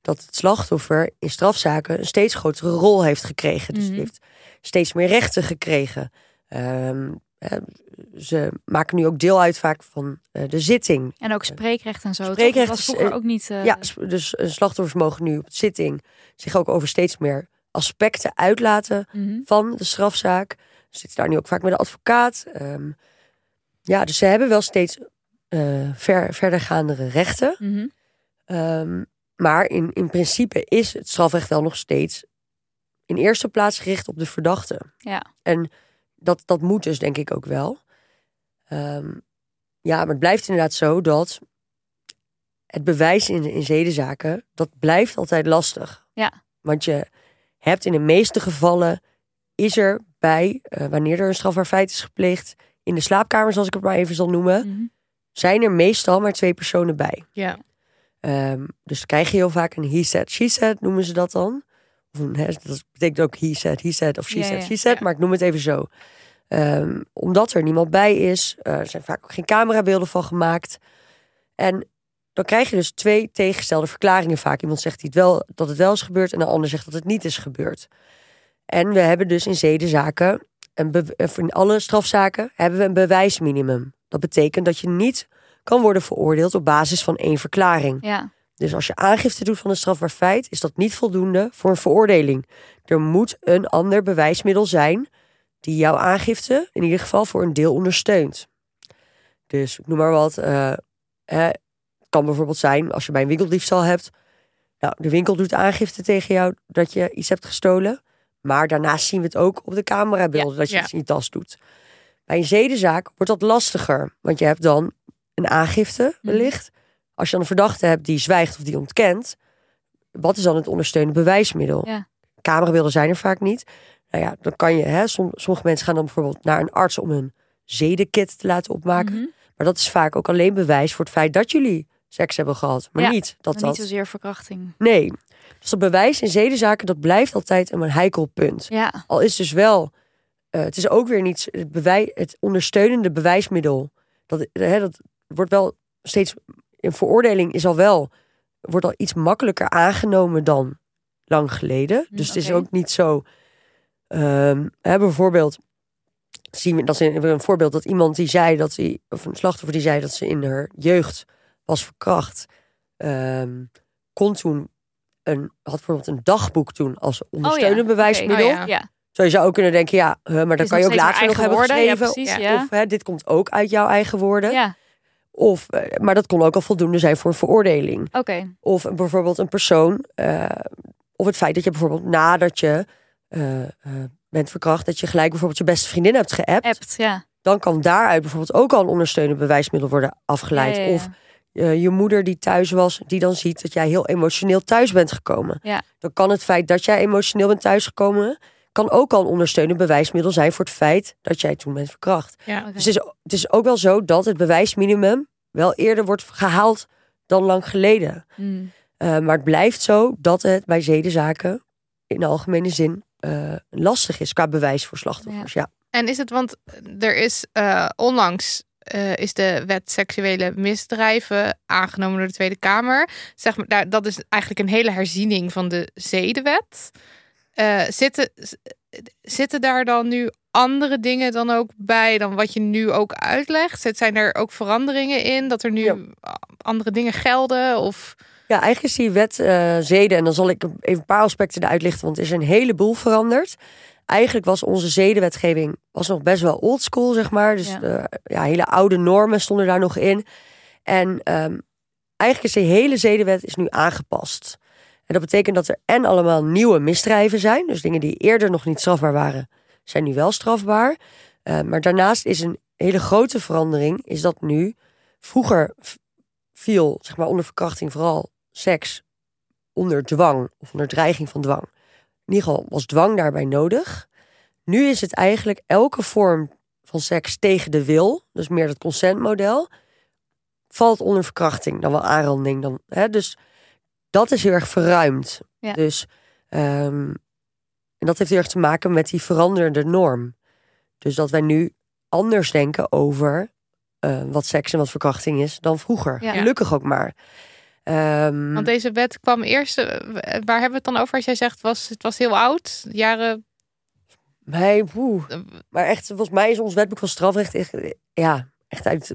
dat het slachtoffer in strafzaken een steeds grotere rol heeft gekregen. Dus Mhm. heeft steeds meer rechten gekregen. Ehm, ze maken nu ook deel uit vaak van eh, de zitting. En ook spreekrecht en zo. Spreekrecht dat was vroeger eh, ook niet. eh, Ja, dus slachtoffers mogen nu op de zitting zich ook over steeds meer aspecten uitlaten mhm. van de strafzaak. Ze zitten daar nu ook vaak met een advocaat. Ehm, ja, dus ze hebben wel steeds eh, ver, verdergaandere rechten. Mhm. Ehm, maar in, in principe is het strafrecht wel nog steeds in eerste plaats gericht op de verdachte. Ja. En dat, dat moet dus denk ik ook wel. Ehm, ja, maar het blijft inderdaad zo dat het bewijs in, in zedenzaken, dat blijft altijd lastig. Ja. Want je hebt in de meeste gevallen, is er bij, eh, wanneer er een strafbaar feit is gepleegd, in de slaapkamer, zoals ik het maar even zal noemen, Mhm. zijn er meestal maar twee personen bij. Ja. Ehm, dus krijg je heel vaak een he said, she said, noemen ze dat dan. Of een, dat betekent ook he said, he said of she Ja, said, she said, maar ik noem het even zo. Ehm, omdat er niemand bij is, eh, er zijn vaak ook geen camerabeelden van gemaakt. En dan krijg je dus twee tegengestelde verklaringen vaak. Iemand zegt die het wel, dat het wel is gebeurd en de ander zegt dat het niet is gebeurd. En we hebben dus in zedenzaken, of in alle strafzaken, hebben we een bewijsminimum. Dat betekent dat je niet kan worden veroordeeld op basis van één verklaring. Ja. Dus als je aangifte doet van een strafbaar feit, is dat niet voldoende voor een veroordeling. Er moet een ander bewijsmiddel zijn die jouw aangifte in ieder geval voor een deel ondersteunt. Dus ik noem maar wat. eh, kan bijvoorbeeld zijn als je bij een winkeldiefstal hebt. Nou, de winkel doet aangifte tegen jou dat je iets hebt gestolen. Maar daarnaast zien we het ook op de camerabeelden dat je ja. iets in je tas doet. Bij een zedenzaak wordt dat lastiger. Want je hebt dan een aangifte wellicht. Als je dan een verdachte hebt die zwijgt of die ontkent. Wat is dan het ondersteunend bewijsmiddel? Ja. Camerabeelden zijn er vaak niet. Nou ja, dan kan je, hè, som- sommige mensen gaan dan bijvoorbeeld naar een arts om een zedenkit te laten opmaken. Mhm. Maar dat is vaak ook alleen bewijs voor het feit dat jullie seks hebben gehad. Maar Ja, niet dat Maar dat... Niet zozeer verkrachting. Nee. Dus dat bewijs in zedenzaken, dat blijft altijd een heikel punt. Ja. Al is dus wel... eh, het is ook weer niet het, bewij, het ondersteunende bewijsmiddel. Dat, hè, dat wordt wel steeds... Een veroordeling is al wel... Wordt al iets makkelijker aangenomen dan lang geleden. Hm, Dus het is ook niet zo... ehm, hè, bijvoorbeeld... Zien we, dat is een, voorbeeld dat iemand die zei dat hij... Of een slachtoffer die zei dat ze in haar jeugd was verkracht. ehm, kon toen een, had bijvoorbeeld een dagboek toen als ondersteunend oké. bewijsmiddel. Oh ja. Zo je zou ook kunnen denken, ja, maar Is kan je ook later nog hebben woorden. Ja, geschreven. precies, of ja. of hè, dit komt ook uit jouw eigen woorden. Ja. Of, eh, maar dat kon ook al voldoende zijn voor een veroordeling. Oké. Of bijvoorbeeld een persoon, eh, of het feit dat je bijvoorbeeld nadat je eh, bent verkracht, dat je gelijk bijvoorbeeld je beste vriendin hebt geappt. Appt, ja. Dan kan daaruit bijvoorbeeld ook al een ondersteunend bewijsmiddel worden afgeleid. Ja, ja, ja. Of je moeder die thuis was, die dan ziet dat jij heel emotioneel thuis bent gekomen. Ja. Dan kan het feit dat jij emotioneel bent thuisgekomen, kan ook al een ondersteunend bewijsmiddel zijn voor het feit dat jij toen bent verkracht. Ja. Dus het is, het is ook wel zo dat het bewijsminimum wel eerder wordt gehaald dan lang geleden. Mm. Eh, maar het blijft zo dat het bij zedenzaken in de algemene zin eh, lastig is qua bewijs voor slachtoffers. Ja. En is het, want er is eh, onlangs eh, is de wet seksuele misdrijven aangenomen door de Tweede Kamer. Zeg maar, daar, dat is eigenlijk een hele herziening van de zedenwet. Eh, zitten, zitten daar dan nu andere dingen dan ook bij dan wat je nu ook uitlegt? Zijn er ook veranderingen in dat er nu Ja. andere dingen gelden? Of Ja, eigenlijk is die wet eh, zeden, en dan zal ik even een paar aspecten eruit lichten, want er is een heleboel veranderd. Eigenlijk was onze zedenwetgeving was nog best wel oldschool, zeg maar. Dus Ja. ja. ja, hele oude normen stonden daar nog in. En ehm, eigenlijk is de hele zedenwet is nu aangepast. En dat betekent dat er en allemaal nieuwe misdrijven zijn. Dus dingen die eerder nog niet strafbaar waren, zijn nu wel strafbaar. Eh, maar daarnaast is een hele grote verandering, is dat nu vroeger viel, zeg maar onder verkrachting vooral seks onder dwang of onder dreiging van dwang. In ieder geval was dwang daarbij nodig. Nu is het eigenlijk elke vorm van seks tegen de wil, dus meer het consentmodel, valt onder verkrachting, dan wel aanranding. Dan, hè? Dus dat is heel erg verruimd. Ja. Dus, ehm, en dat heeft heel erg te maken met die veranderende norm. Dus dat wij nu anders denken over eh, wat seks en wat verkrachting is dan vroeger. Ja. Gelukkig ook maar. Ehm, want deze wet kwam eerst. eh, waar hebben we het dan over? Als jij zegt was het was heel oud, jaren. mij, poeh. eh, Maar echt, volgens mij is ons wetboek van strafrecht echt, ja, echt uit.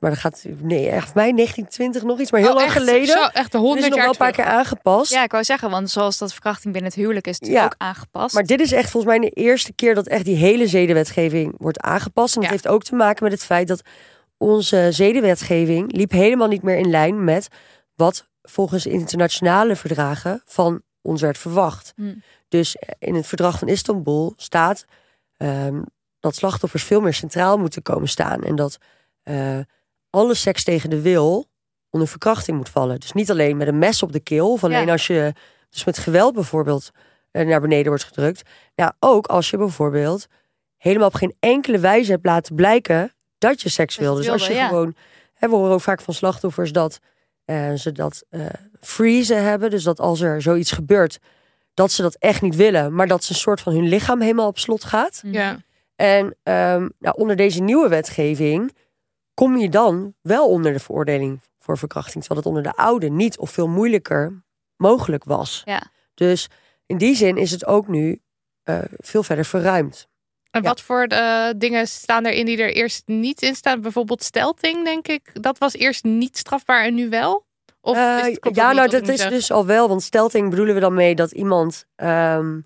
Maar dat gaat, nee, echt mij 1920 nog iets, maar heel oh, lang echt, geleden. Zo, echt de Het is honderd nog jaar wel een paar terug. keer aangepast. Ja, ik wou zeggen, want zoals dat verkrachting binnen het huwelijk is het Ja. ook aangepast. Maar dit is echt volgens mij de eerste keer dat echt die hele zedenwetgeving wordt aangepast. En dat Ja. heeft ook te maken met het feit dat onze zedenwetgeving liep helemaal niet meer in lijn met wat volgens internationale verdragen van ons werd verwacht. Hmm. Dus in het verdrag van Istanbul staat ehm, dat slachtoffers veel meer centraal moeten komen staan. En dat eh, alle seks tegen de wil onder verkrachting moet vallen. Dus niet alleen met een mes op de keel, of alleen Ja. als je dus met geweld bijvoorbeeld eh, naar beneden wordt gedrukt. Ja, ook als je bijvoorbeeld helemaal op geen enkele wijze hebt laten blijken dat je seks wil. Dus als je ja. gewoon, hè, we horen ook vaak van slachtoffers dat eh, ze dat eh freezen hebben. Dus dat als er zoiets gebeurt, dat ze dat echt niet willen, maar dat ze een soort van hun lichaam helemaal op slot gaat. Ja. En ehm, nou, onder deze nieuwe wetgeving kom je dan wel onder de veroordeling voor verkrachting, terwijl het onder de oude niet of veel moeilijker mogelijk was. Ja. Dus in die zin is het ook nu eh, veel verder verruimd. En Ja. wat voor eh, dingen staan erin die er eerst niet in staan? Bijvoorbeeld stelting, denk ik. Dat was eerst niet strafbaar en nu wel? Of Eh, is het, klopt ja, nou dat is dus al wel, want stelting bedoelen we dan mee dat iemand, ehm,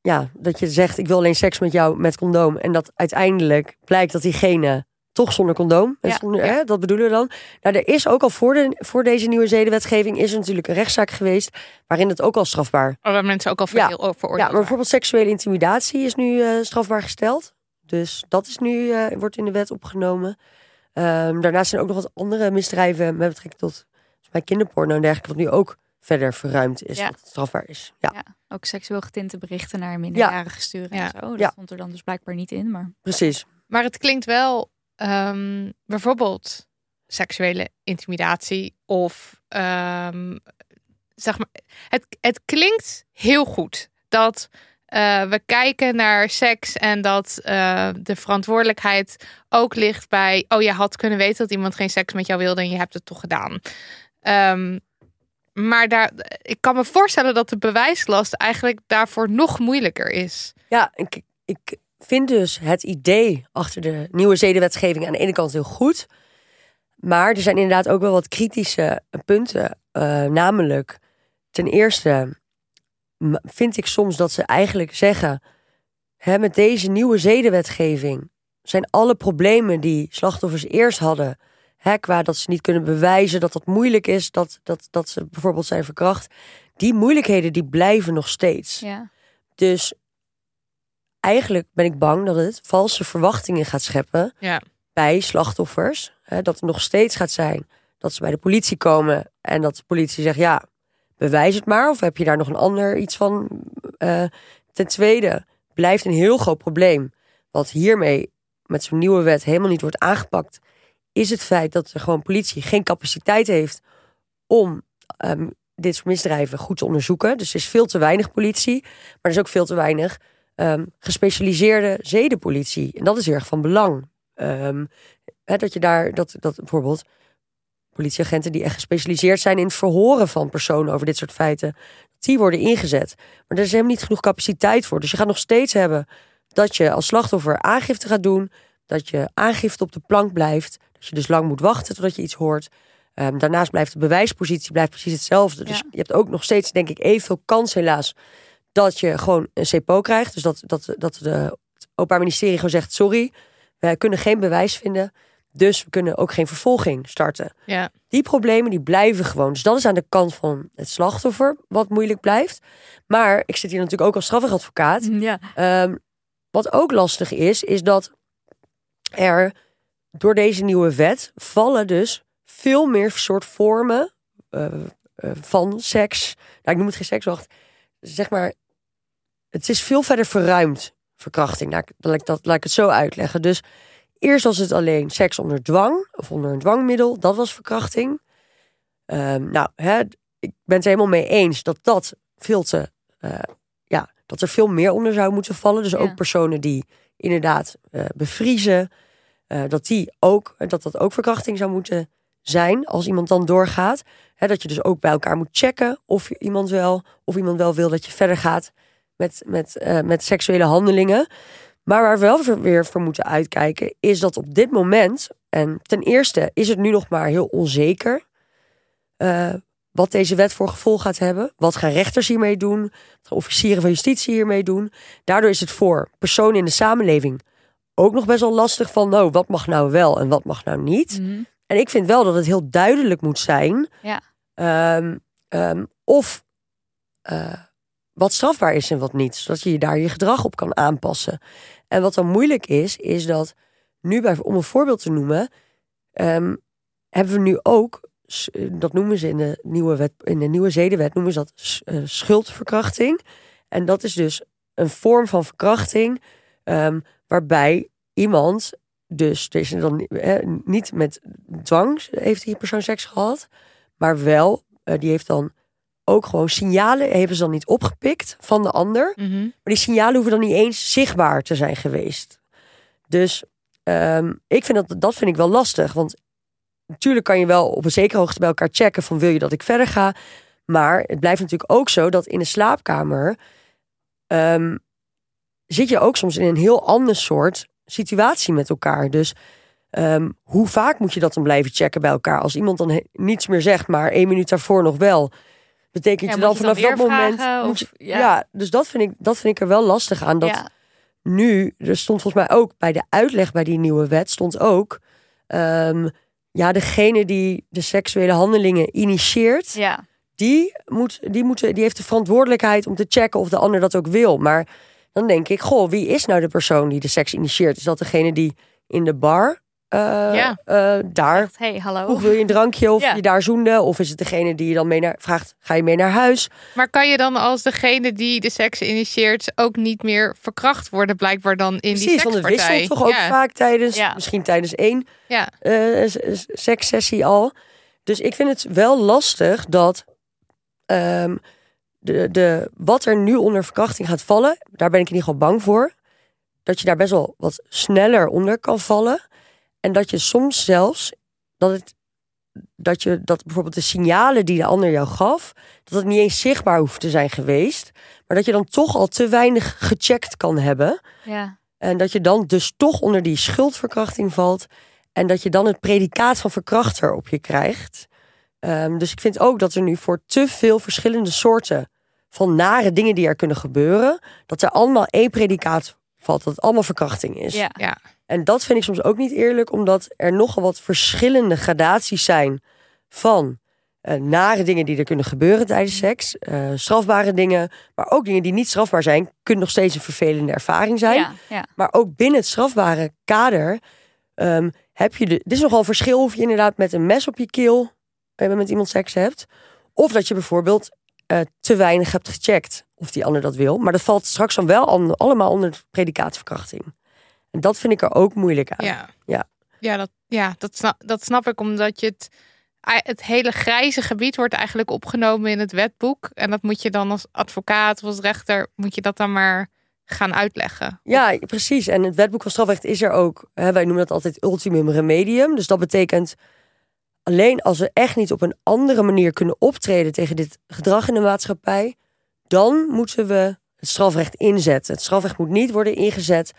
ja, dat je zegt ik wil alleen seks met jou met condoom en dat uiteindelijk blijkt dat diegene toch zonder condoom, Ja, zonder, ja. Hè, dat bedoelen we dan. Nou, er is ook al voor, de, voor deze nieuwe zedenwetgeving is er natuurlijk een rechtszaak geweest waarin het ook al strafbaar. Oh, waar mensen ook al Ja. veel Ja, veroordeeld maar bijvoorbeeld seksuele intimidatie is nu eh, strafbaar gesteld. Dus dat is nu, eh, wordt in de wet opgenomen. Ehm, daarnaast zijn ook nog wat andere misdrijven met betrekking tot mij kinderporno en dergelijke, wat nu ook verder verruimd is, Ja. wat strafbaar is. Ja, Ja. Ook seksueel getinte berichten naar minderjarigen sturen Ja. en zo. Dat Ja. stond er dan dus blijkbaar niet in. Maar precies. Maar het klinkt wel ehm, bijvoorbeeld seksuele intimidatie of ehm, zeg maar, het, het klinkt heel goed dat eh, we kijken naar seks en dat eh, de verantwoordelijkheid ook ligt bij, oh je had kunnen weten dat iemand geen seks met jou wilde en je hebt het toch gedaan. Ehm, maar daar, ik kan me voorstellen dat de bewijslast eigenlijk daarvoor nog moeilijker is. Ja, ik, ik vind dus het idee achter de nieuwe zedenwetgeving aan de ene kant heel goed. Maar er zijn inderdaad ook wel wat kritische punten. Eh, namelijk, ten eerste vind ik soms dat ze eigenlijk zeggen... Hè, met deze nieuwe zedenwetgeving zijn alle problemen die slachtoffers eerst hadden... Hè, qua dat ze niet kunnen bewijzen, dat dat moeilijk is, dat, dat, dat ze bijvoorbeeld zijn verkracht... die moeilijkheden die blijven nog steeds. ja. Dus eigenlijk ben ik bang dat het valse verwachtingen gaat scheppen Ja. bij slachtoffers. Hè, dat het nog steeds gaat zijn dat ze bij de politie komen en dat de politie zegt ja, bewijs het maar. Of heb je daar nog een ander iets van? Eh, ten tweede blijft een heel groot probleem. Wat hiermee met zo'n nieuwe wet helemaal niet wordt aangepakt. Is het feit dat er gewoon politie geen capaciteit heeft om ehm, dit soort misdrijven goed te onderzoeken. Dus er is veel te weinig politie. Maar er is ook veel te weinig ehm, gespecialiseerde zedenpolitie. En dat is heel erg van belang. Ehm, dat je daar, dat, dat bijvoorbeeld politieagenten die echt gespecialiseerd zijn in het verhoren van personen over dit soort feiten, die worden ingezet. Maar er is helemaal niet genoeg capaciteit voor. Dus je gaat nog steeds hebben dat je als slachtoffer aangifte gaat doen, dat je aangifte op de plank blijft, dat je dus lang moet wachten totdat je iets hoort. Ehm, daarnaast blijft de bewijspositie blijft precies hetzelfde. Dus Ja. je hebt ook nog steeds, denk ik, evenveel kans helaas dat je gewoon een CPO krijgt. Dus dat, dat, dat de, het Openbaar Ministerie gewoon zegt, sorry, wij kunnen geen bewijs vinden. Dus we kunnen ook geen vervolging starten. Ja. Die problemen die blijven gewoon. Dus dat is aan de kant van het slachtoffer wat moeilijk blijft. Maar ik zit hier natuurlijk ook als strafrechtadvocaat. Ja. Ehm, wat ook lastig is, is dat er door deze nieuwe wet vallen dus veel meer soort vormen eh, eh, van seks. Nou, ik noem het geen seks, wacht. Zeg maar, het is veel verder verruimd, verkrachting. Laat, ik dat, laat ik het zo uitleggen. Dus eerst was het alleen seks onder dwang of onder een dwangmiddel. Dat was verkrachting. Ehm, nou, hè, ik ben het helemaal mee eens dat dat veel te eh, ja, dat er veel meer onder zou moeten vallen. Dus Ja. ook personen die inderdaad eh, bevriezen, eh, dat die ook, dat dat ook verkrachting zou moeten zijn als iemand dan doorgaat. Hè, dat je dus ook bij elkaar moet checken of iemand wel, of iemand wel wil dat je verder gaat met, met, eh, met seksuele handelingen. Maar waar we wel weer voor moeten uitkijken, is dat op dit moment, en ten eerste is het nu nog maar heel onzeker, eh, wat deze wet voor gevolg gaat hebben. Wat gaan rechters hiermee doen? Wat gaan officieren van justitie hiermee doen? Daardoor is het voor personen in de samenleving ook nog best wel lastig van, nou, wat mag nou wel en wat mag nou niet? Mhm. En ik vind wel dat het heel duidelijk moet zijn Ja. ehm, ehm, of eh, wat strafbaar is en wat niet. Zodat je daar je gedrag op kan aanpassen. En wat dan moeilijk is, is dat nu, bij, om een voorbeeld te noemen, ehm, hebben we nu ook, eh, dat noemen ze in de nieuwe, wet, in de nieuwe zedenwet, noemen ze dat eh, schuldverkrachting. En dat is dus een vorm van verkrachting ehm, waarbij iemand, dus is dan eh, niet met dwang heeft die persoon seks gehad, maar wel, die heeft dan ook gewoon signalen, hebben ze dan niet opgepikt van de ander. Mhm. Maar die signalen hoeven dan niet eens zichtbaar te zijn geweest. Dus ehm, ik vind dat, dat vind ik wel lastig. Want natuurlijk kan je wel op een zekere hoogte bij elkaar checken van wil je dat ik verder ga. Maar het blijft natuurlijk ook zo dat in de slaapkamer ehm, zit je ook soms in een heel ander soort situatie met elkaar. Dus ehm, hoe vaak moet je dat dan blijven checken bij elkaar? Als iemand dan niets meer zegt, maar één minuut daarvoor nog wel. Betekent Ja, je dan je dan vanaf dat moment. vragen moet of- je- ja. ja. dus dat vind, ik, dat vind ik er wel lastig aan. Dat ja. nu, er stond volgens mij ook bij de uitleg bij die nieuwe wet, stond ook. ehm, ja, degene die de seksuele handelingen initieert, ja. die, moet, die, moet, die heeft de verantwoordelijkheid om te checken of de ander dat ook wil. Maar dan denk ik, goh, wie is nou de persoon die de seks initieert? Is dat degene die in de bar eh, Ja. eh, daar Hey, hallo. vroeg wil je een drankje of Ja. je daar zoende? Of is het degene die je dan mee naar vraagt, ga je mee naar huis? Maar kan je dan als degene die de seks initieert ook niet meer verkracht worden, blijkbaar dan in die Precies, want het sekspartij? wisselt toch ook vaak tijdens, misschien tijdens één s- sekssessie al. Dus ik vind het wel lastig dat ehm, de, de, wat er nu onder verkrachting gaat vallen, daar ben ik in ieder geval bang voor. Dat je daar best wel wat sneller onder kan vallen. En dat je soms zelfs, dat, het, dat je dat bijvoorbeeld de signalen die de ander jou gaf, dat het niet eens zichtbaar hoeft te zijn geweest. Maar dat je dan toch al te weinig gecheckt kan hebben. Ja. En dat je dan dus toch onder die schuldverkrachting valt. En dat je dan het predicaat van verkrachter op je krijgt. Ehm, dus ik vind ook dat er nu voor te veel verschillende soorten van nare dingen die er kunnen gebeuren, dat er allemaal één predicaat valt, dat het allemaal verkrachting is. Ja. Ja. En dat vind ik soms ook niet eerlijk, omdat er nogal wat verschillende gradaties zijn van eh, nare dingen die er kunnen gebeuren tijdens seks, eh, strafbare dingen, maar ook dingen die niet strafbaar zijn, kunnen nog steeds een vervelende ervaring zijn. Ja. Ja. Maar ook binnen het strafbare kader ehm, heb je de, dit is nogal verschil of je inderdaad met een mes op je keel eh, met iemand seks hebt. Of dat je bijvoorbeeld te weinig hebt gecheckt of die ander dat wil. Maar dat valt straks dan wel allemaal onder het predicaat verkrachting. En dat vind ik er ook moeilijk aan. Ja. Ja. Ja, dat, ja dat, snap, dat snap ik, omdat je het, het hele grijze gebied wordt eigenlijk opgenomen in het wetboek. En dat moet je dan als advocaat of als rechter, moet je dat dan maar gaan uitleggen. Ja, precies. En het wetboek van strafrecht is er ook. Hè, wij noemen dat altijd ultimum remedium. Dus dat betekent alleen als we echt niet op een andere manier kunnen optreden tegen dit gedrag in de maatschappij, dan moeten we het strafrecht inzetten. Het strafrecht moet niet worden ingezet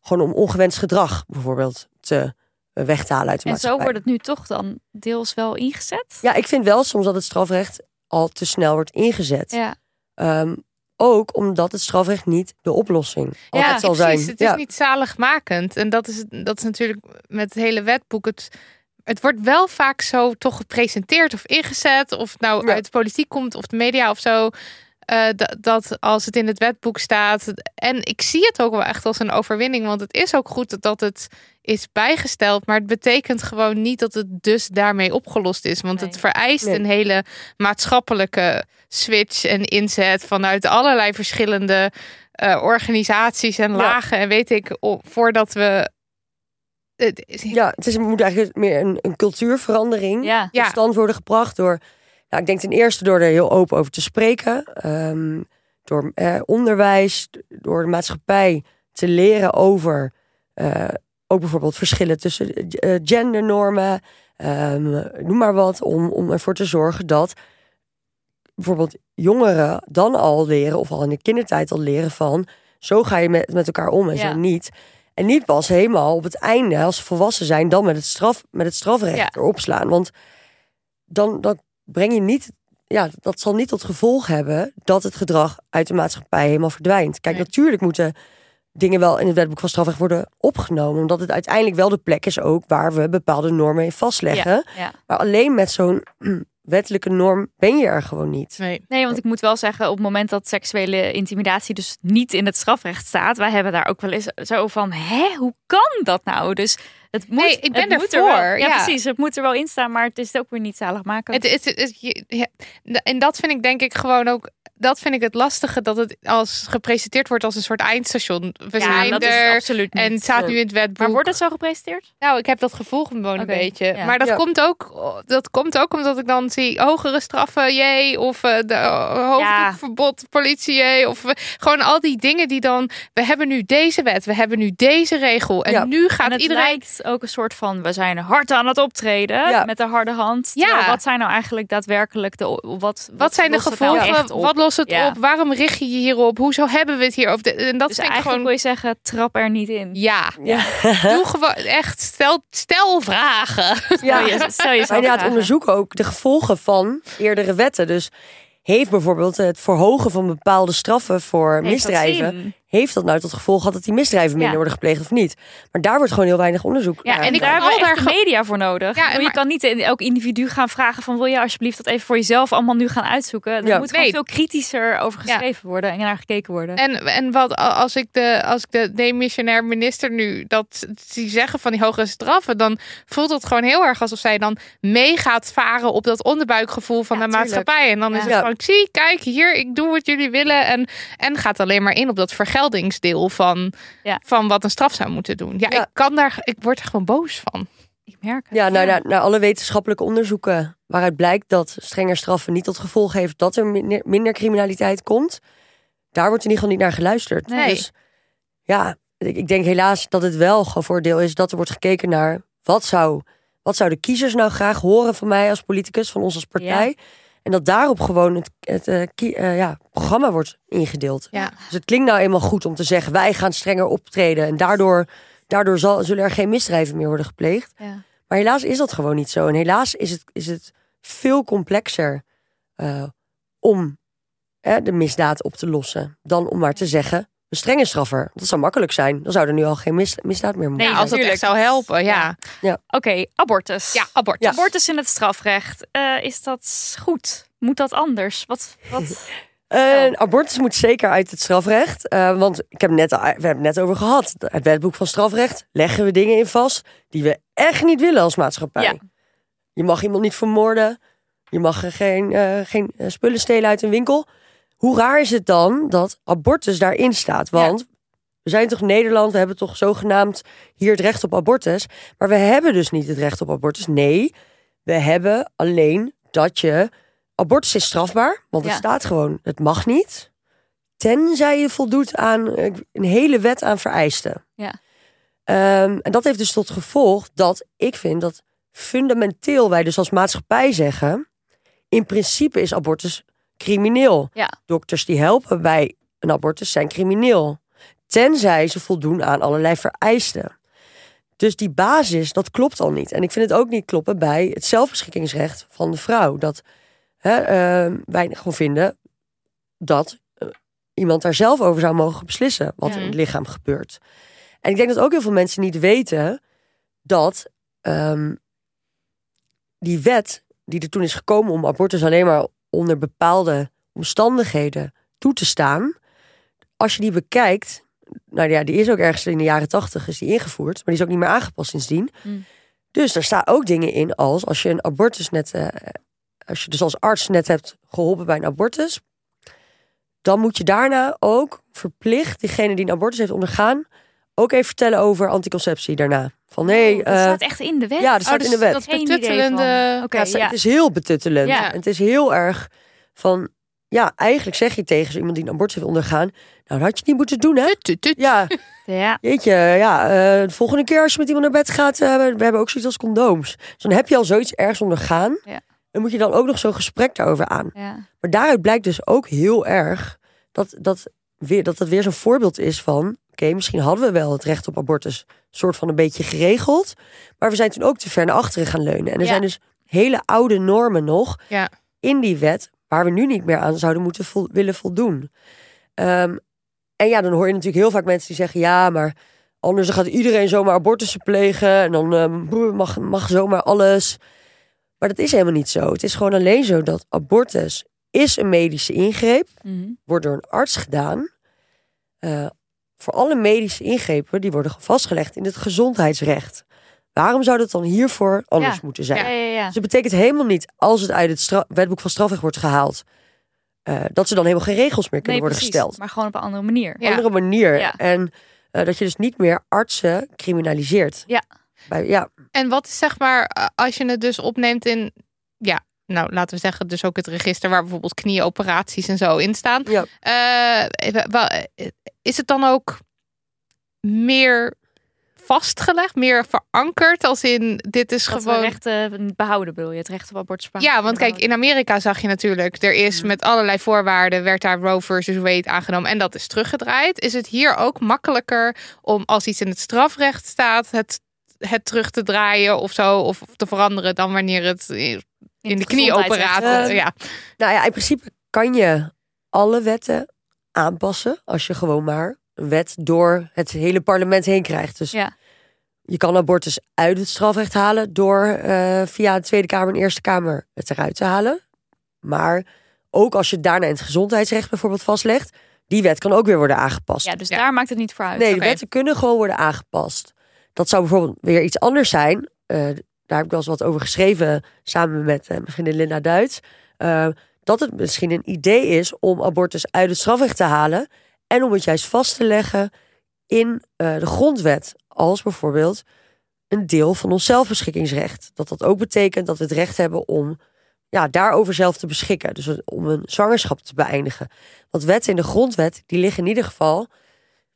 gewoon om ongewenst gedrag bijvoorbeeld te eh, weg te halen uit de En zo maatschappij. wordt het nu toch dan deels wel ingezet. Ja, ik vind wel soms dat het strafrecht al te snel wordt ingezet. Ja. Ehm, ook omdat het strafrecht niet de oplossing altijd zal precies. zijn. Het is ja. niet zaligmakend. En dat is, dat is natuurlijk met het hele wetboek. Het, het wordt wel vaak zo toch gepresenteerd of ingezet. Of het nou Ja. uit de politiek komt of de media of zo. Eh, dat, dat als het in het wetboek staat. En ik zie het ook wel echt als een overwinning. Want het is ook goed dat, dat het is bijgesteld. Maar het betekent gewoon niet dat het dus daarmee opgelost is. Want het vereist Nee. een hele maatschappelijke switch en inzet vanuit allerlei verschillende eh, organisaties en Ja. lagen. En weet ik, voordat we. Ja, het is, het moet eigenlijk meer een, een cultuurverandering Ja. Stand worden gebracht door, nou, ik denk ten eerste door er heel open over te spreken, ehm, door eh, onderwijs, door de maatschappij te leren over eh, ook bijvoorbeeld verschillen tussen eh, gendernormen, ehm, noem maar wat, om, om ervoor te zorgen dat bijvoorbeeld jongeren dan al leren, of al in de kindertijd al leren van, zo ga je met, met elkaar om en Ja. zo niet. En niet pas helemaal op het einde, als ze volwassen zijn, dan met het, straf, met het strafrecht Ja. erop slaan. Want dan, dan breng je niet, ja, dat zal niet tot gevolg hebben dat het gedrag uit de maatschappij helemaal verdwijnt. Kijk, Nee. natuurlijk moeten dingen wel in het wetboek van strafrecht worden opgenomen, omdat het uiteindelijk wel de plek is ook waar we bepaalde normen in vastleggen. Ja, ja. Maar alleen met zo'n wettelijke norm ben je er gewoon niet. Nee. Nee, want ik moet wel zeggen, op het moment dat seksuele intimidatie dus niet in het strafrecht staat, wij hebben daar ook wel eens zo van, hè, hoe kan dat nou? Dus het moet, Nee, ik ben het moet er ervoor, wel- ja, ja. precies, het moet er wel in staan, maar het is ook weer niet zaligmakend. Het, het, het- je- ja, en dat vind ik denk ik gewoon ook. Dat vind ik het lastige dat het als gepresenteerd wordt als een soort eindstation. We ja, zijn dat is er. absoluut niet. En het staat nu in het wetboek. maar wordt het zo gepresenteerd? Nou, ik heb dat gevoel gewoon een beetje. ja. Maar dat, Ja. komt ook, dat komt ook omdat ik dan zie hogere straffen, jee. Of eh, de uh, hoofddoekverbod, politie, jee. Of eh, gewoon al die dingen die dan... We hebben nu deze wet, we hebben nu deze regel. En Ja. nu gaat en het iedereen... lijkt ook een soort van, we zijn hard aan het optreden Ja. met de harde hand. Ja. Terwijl, wat zijn nou eigenlijk daadwerkelijk de, wat, wat, Wat zijn de nou gevolgen? wat lost het Ja. op? Waarom richt je je hierop? Hoezo hebben we het hier over? De- En dat Dus vind ik eigenlijk gewoon... wil je zeggen, trap er niet in. Ja, Ja. doe gewoon echt. Stel, stel vragen. Stel je, stel Maar jezelf inderdaad vragen. onderzoeken ook de gevolgen van eerdere wetten. Dus heeft bijvoorbeeld het verhogen van bepaalde straffen voor misdrijven... heeft dat nou tot gevolg gehad dat die misdrijven minder Ja. worden gepleegd of niet? Maar daar wordt gewoon heel weinig onderzoek Ja, naar en ik daar daar hebben we echt daar media voor nodig. Ja, je kan niet in elk individu gaan vragen van wil je alsjeblieft dat even voor jezelf allemaal nu gaan uitzoeken. Er Ja. moet gewoon Nee. veel kritischer over Ja. geschreven worden en naar gekeken worden. En, en wat als ik de, als ik de demissionair minister nu dat zie zeggen van die hogere straffen, dan voelt het gewoon heel erg alsof zij dan mee gaat varen op dat onderbuikgevoel van Ja, de tuurlijk. maatschappij. En dan is het Ja. gewoon, zie, kijk hier, ik doe wat jullie willen. En, en gaat alleen maar in op dat vergeldingsdeel van, Ja. van wat een straf zou moeten doen. Ja, Ja. ik kan daar, ik word er gewoon boos van. ik merk het. Ja, nou, naar, naar alle wetenschappelijke onderzoeken waaruit blijkt dat strenger straffen niet tot gevolg heeft dat er minder, minder criminaliteit komt, daar wordt in ieder geval niet naar geluisterd. Nee. Dus ja, ik, ik denk helaas dat het wel gewoon voordeel is dat er wordt gekeken naar wat zou, wat zouden kiezers nou graag horen van mij als politicus, van ons als partij. En dat daarop gewoon het, het eh, eh, ja, programma wordt ingedeeld. Ja. Dus het klinkt nou eenmaal goed om te zeggen, wij gaan strenger optreden. En daardoor, daardoor zal, zullen er geen misdrijven meer worden gepleegd. Ja. Maar helaas is dat gewoon niet zo. En helaas is het, is het veel complexer eh, om hè, de misdaad op te lossen. Dan om maar te zeggen, een strenge straffer. Dat zou makkelijk zijn. Dan zou er nu al geen mis- misdaad meer moeten Nee, Ja, als dat echt zou helpen, ja. Oké, abortus. Ja, abortus. Ja. Abortus in het strafrecht. Eh, is dat goed? Moet dat anders? Wat, wat? En abortus moet zeker uit het strafrecht. eh, want ik heb net, al- we hebben het net over gehad. Het wetboek van strafrecht leggen we dingen in vast die we echt niet willen als maatschappij. Ja. Je mag iemand niet vermoorden. Je mag er geen, eh, geen eh, spullen stelen uit een winkel. Hoe raar is het dan dat abortus daarin staat? Want we zijn toch Nederland, we hebben toch zogenaamd hier het recht op abortus. Maar we hebben dus niet het recht op abortus. Nee, we hebben alleen dat je. Abortus is strafbaar, want het Ja. staat gewoon, het mag niet. Tenzij je voldoet aan eh, een hele wet aan vereisten. Ja. Ehm, en dat heeft dus tot gevolg dat ik vind dat fundamenteel wij dus als maatschappij zeggen... in principe is abortus crimineel. Ja. Dokters die helpen bij een abortus zijn crimineel. Tenzij ze voldoen aan allerlei vereisten. Dus die basis, dat klopt al niet. En ik vind het ook niet kloppen bij het zelfbeschikkingsrecht van de vrouw. Dat hè, ehm, wij gewoon vinden dat eh, iemand daar zelf over zou mogen beslissen wat in het lichaam gebeurt. En ik denk dat ook heel veel mensen niet weten dat ehm, die wet die er toen is gekomen om abortus alleen maar onder bepaalde omstandigheden toe te staan, als je die bekijkt, nou ja, die is ook ergens in de jaren tachtig is die ingevoerd, maar die is ook niet meer aangepast sindsdien. Mm. Dus er staan ook dingen in als als je een abortus net, eh, als je dus als arts net hebt geholpen bij een abortus, dan moet je daarna ook verplicht diegene die een abortus heeft ondergaan ook even vertellen over anticonceptie daarna. Van nee, dat eh, staat echt in de wet. ja, dat staat dus in de wet. Dat betuttelende... ja, het- ja. het is heel betuttelend. Ja. Het is heel erg van, ja, eigenlijk zeg je tegen zo iemand die een abortus heeft ondergaan, nou, dat had je niet moeten doen, hè? Tut, tut, tut. Ja, Ja. jeetje, ja, eh, de volgende keer als je met iemand naar bed gaat, eh, we hebben ook zoiets als condooms. Dus dan heb je al zoiets ergens ondergaan. Ja. En moet je dan ook nog zo'n gesprek daarover aan. Ja. Maar daaruit blijkt dus ook heel erg dat dat weer, dat, dat weer zo'n voorbeeld is van... misschien hadden we wel het recht op abortus soort van een beetje geregeld... maar we zijn toen ook te ver naar achteren gaan leunen. En er Ja. zijn dus hele oude normen nog Ja. in die wet... waar we nu niet meer aan zouden moeten willen voldoen. Ehm, en ja, dan hoor je natuurlijk heel vaak mensen die zeggen... ja, maar anders gaat iedereen zomaar abortussen plegen... en dan ehm, mag, mag zomaar alles... Maar dat is helemaal niet zo. Het is gewoon alleen zo dat abortus is een medische ingreep Mhm. wordt door een arts gedaan. eh, voor alle medische ingrepen die worden vastgelegd in het gezondheidsrecht. Waarom zou dat dan hiervoor anders Ja. moeten zijn? Ja. Dus het betekent helemaal niet, als het uit het wetboek van strafrecht wordt gehaald, eh, dat ze dan helemaal geen regels meer kunnen Nee, worden precies. gesteld. Maar gewoon op een andere manier. Ja. Andere manier. En eh, dat je dus niet meer artsen criminaliseert. Ja. Bij, ja. En wat is zeg maar, eh, als je het dus opneemt in, ja, nou laten we zeggen, dus ook het register waar bijvoorbeeld knieoperaties en zo in staan. Ja. Eh, eh, is het dan ook meer vastgelegd, meer verankerd als in dit is Dat gewoon. rechten behouden, bedoel je? Het recht op abortus. Ja, want kijk, in Amerika zag je natuurlijk, er is met allerlei voorwaarden, werd daar Roe versus Wade aangenomen en dat is teruggedraaid. Is het hier ook makkelijker om als iets in het strafrecht staat, het, het terug te draaien of zo, of te veranderen dan wanneer het in in de het knieoperatie. gezondheidsrecht. Eh, ja. Nou ja, in principe kan je alle wetten aanpassen als je gewoon maar een wet door het hele parlement heen krijgt. Dus Ja. je kan abortus uit het strafrecht halen door eh, via de Tweede Kamer en Eerste Kamer het eruit te halen. Maar ook als je daarna in het gezondheidsrecht bijvoorbeeld vastlegt, die wet kan ook weer worden aangepast. Ja, dus Ja. daar maakt het niet voor uit. Nee, de wetten kunnen gewoon worden aangepast. Dat zou bijvoorbeeld weer iets anders zijn. Eh, daar heb ik wel eens wat over geschreven samen met eh, mijn vriendin Linda Duits. Eh, dat het misschien een idee is om abortus uit het strafrecht te halen. En om het juist vast te leggen in eh, de grondwet. Als bijvoorbeeld een deel van ons zelfbeschikkingsrecht. Dat dat ook betekent dat we het recht hebben om ja, daarover zelf te beschikken. Dus om een zwangerschap te beëindigen. Want wetten in de grondwet, die liggen in ieder geval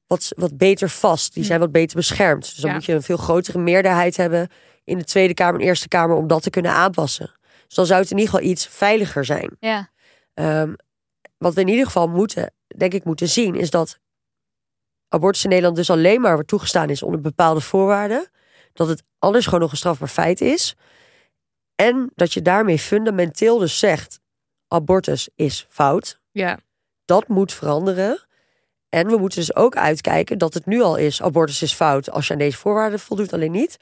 wat, wat beter vast. Die zijn wat beter beschermd. Dus dan Ja. moet je een veel grotere meerderheid hebben in de Tweede Kamer en Eerste Kamer om dat te kunnen aanpassen. Dus dan zou het in ieder geval iets veiliger zijn. Ja. Ehm, wat we in ieder geval moeten, denk ik, moeten zien, is dat abortus in Nederland dus alleen maar wordt toegestaan is onder bepaalde voorwaarden. Dat het anders gewoon nog een strafbaar feit is. En dat je daarmee fundamenteel dus zegt, abortus is fout. ja. Dat moet veranderen. En we moeten dus ook uitkijken dat het nu al is, abortus is fout als je aan deze voorwaarden voldoet, alleen niet.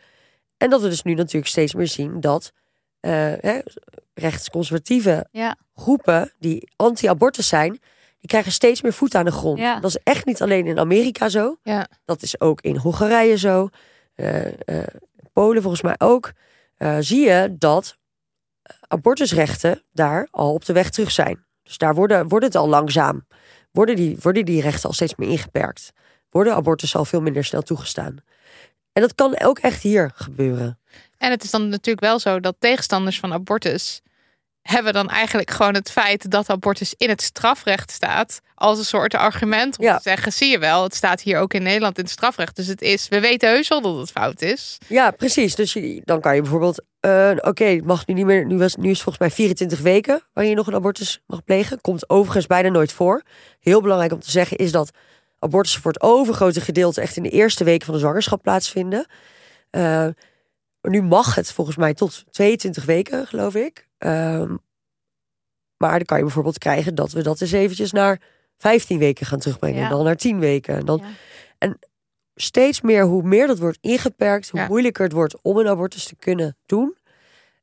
En dat we dus nu natuurlijk steeds meer zien dat hè, rechtsconservatieve Ja. groepen die anti-abortus zijn, die krijgen steeds meer voet aan de grond. Ja. Dat is echt niet alleen in Amerika zo. Ja. Dat is ook in Hongarije zo. Eh, eh, Polen volgens mij ook. Zie je dat abortusrechten daar al op de weg terug zijn. Dus daar worden, wordt het al langzaam. Worden die, worden die rechten al steeds meer ingeperkt. Worden abortus al veel minder snel toegestaan. En dat kan ook echt hier gebeuren. En het is dan natuurlijk wel zo dat tegenstanders van abortus hebben dan eigenlijk gewoon het feit dat abortus in het strafrecht staat als een soort argument om Ja. te zeggen, zie je wel, het staat hier ook in Nederland in het strafrecht. Dus het is, we weten heus wel dat het fout is. Ja, precies. Dus je- dan kan je bijvoorbeeld, eh, oké, mag nu niet meer. Nu, was, nu is volgens mij 24 weken waarin je nog een abortus mag plegen. Komt overigens bijna nooit voor. Heel belangrijk om te zeggen is dat abortussen voor het overgrote gedeelte echt in de eerste weken van de zwangerschap plaatsvinden. Eh, nu mag het volgens mij tot 22 weken, geloof ik. Ehm, maar dan kan je bijvoorbeeld krijgen dat we dat eens eventjes naar 15 weken gaan terugbrengen. Ja. En dan naar 10 weken. En dan Ja. steeds meer, hoe meer dat wordt ingeperkt, hoe Ja. moeilijker het wordt om een abortus te kunnen doen.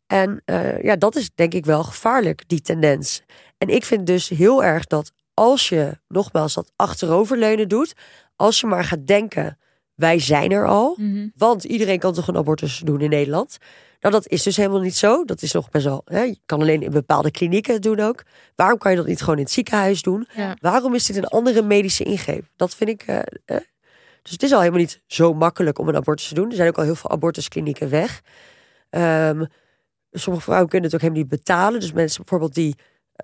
En eh, ja, dat is denk ik wel gevaarlijk, die tendens. En ik vind dus heel erg dat als je nogmaals dat achteroverleunen doet, als je maar gaat denken, wij zijn er al, Mhm. want iedereen kan toch een abortus doen in Nederland. Nou, dat is dus helemaal niet zo. Dat is nog best wel. Hè, je kan alleen in bepaalde klinieken het doen ook. Waarom kan je dat niet gewoon in het ziekenhuis doen? Ja. Waarom is dit een andere medische ingreep? Dat vind ik. eh, eh. Dus het is al helemaal niet zo makkelijk om een abortus te doen. Er zijn ook al heel veel abortusklinieken weg. Ehm, sommige vrouwen kunnen het ook helemaal niet betalen. Dus mensen bijvoorbeeld die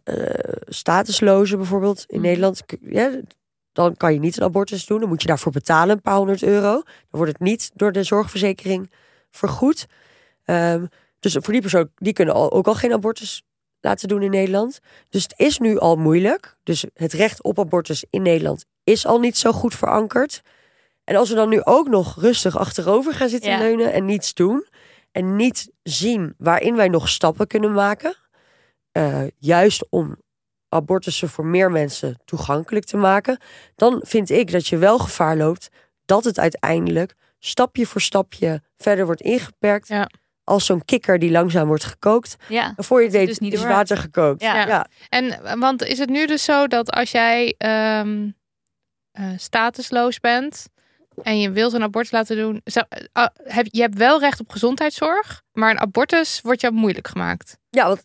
eh statuslozen bijvoorbeeld in Mhm. Nederland. Ja, dan kan je niet een abortus doen. Dan moet je daarvoor betalen een paar honderd euro. Dan wordt het niet door de zorgverzekering vergoed. Ehm, dus voor die persoon, die kunnen al, ook al geen abortus laten doen in Nederland. Dus het is nu al moeilijk. Dus het recht op abortus in Nederland is al niet zo goed verankerd. En als we dan nu ook nog rustig achterover gaan zitten Ja. leunen en niets doen. En niet zien waarin wij nog stappen kunnen maken. Eh, juist om abortussen voor meer mensen toegankelijk te maken. Dan vind ik dat je wel gevaar loopt dat het uiteindelijk stapje voor stapje verder wordt ingeperkt. Ja. Als zo'n kikker die langzaam wordt gekookt. Ja. Voor je je dus niet is door water gekookt. Ja. En want is het nu dus zo dat als jij ehm, eh, statusloos bent en je wilt een abortus laten doen, zou, eh, ah, heb, je hebt wel recht op gezondheidszorg, maar een abortus wordt jou moeilijk gemaakt. Ja, want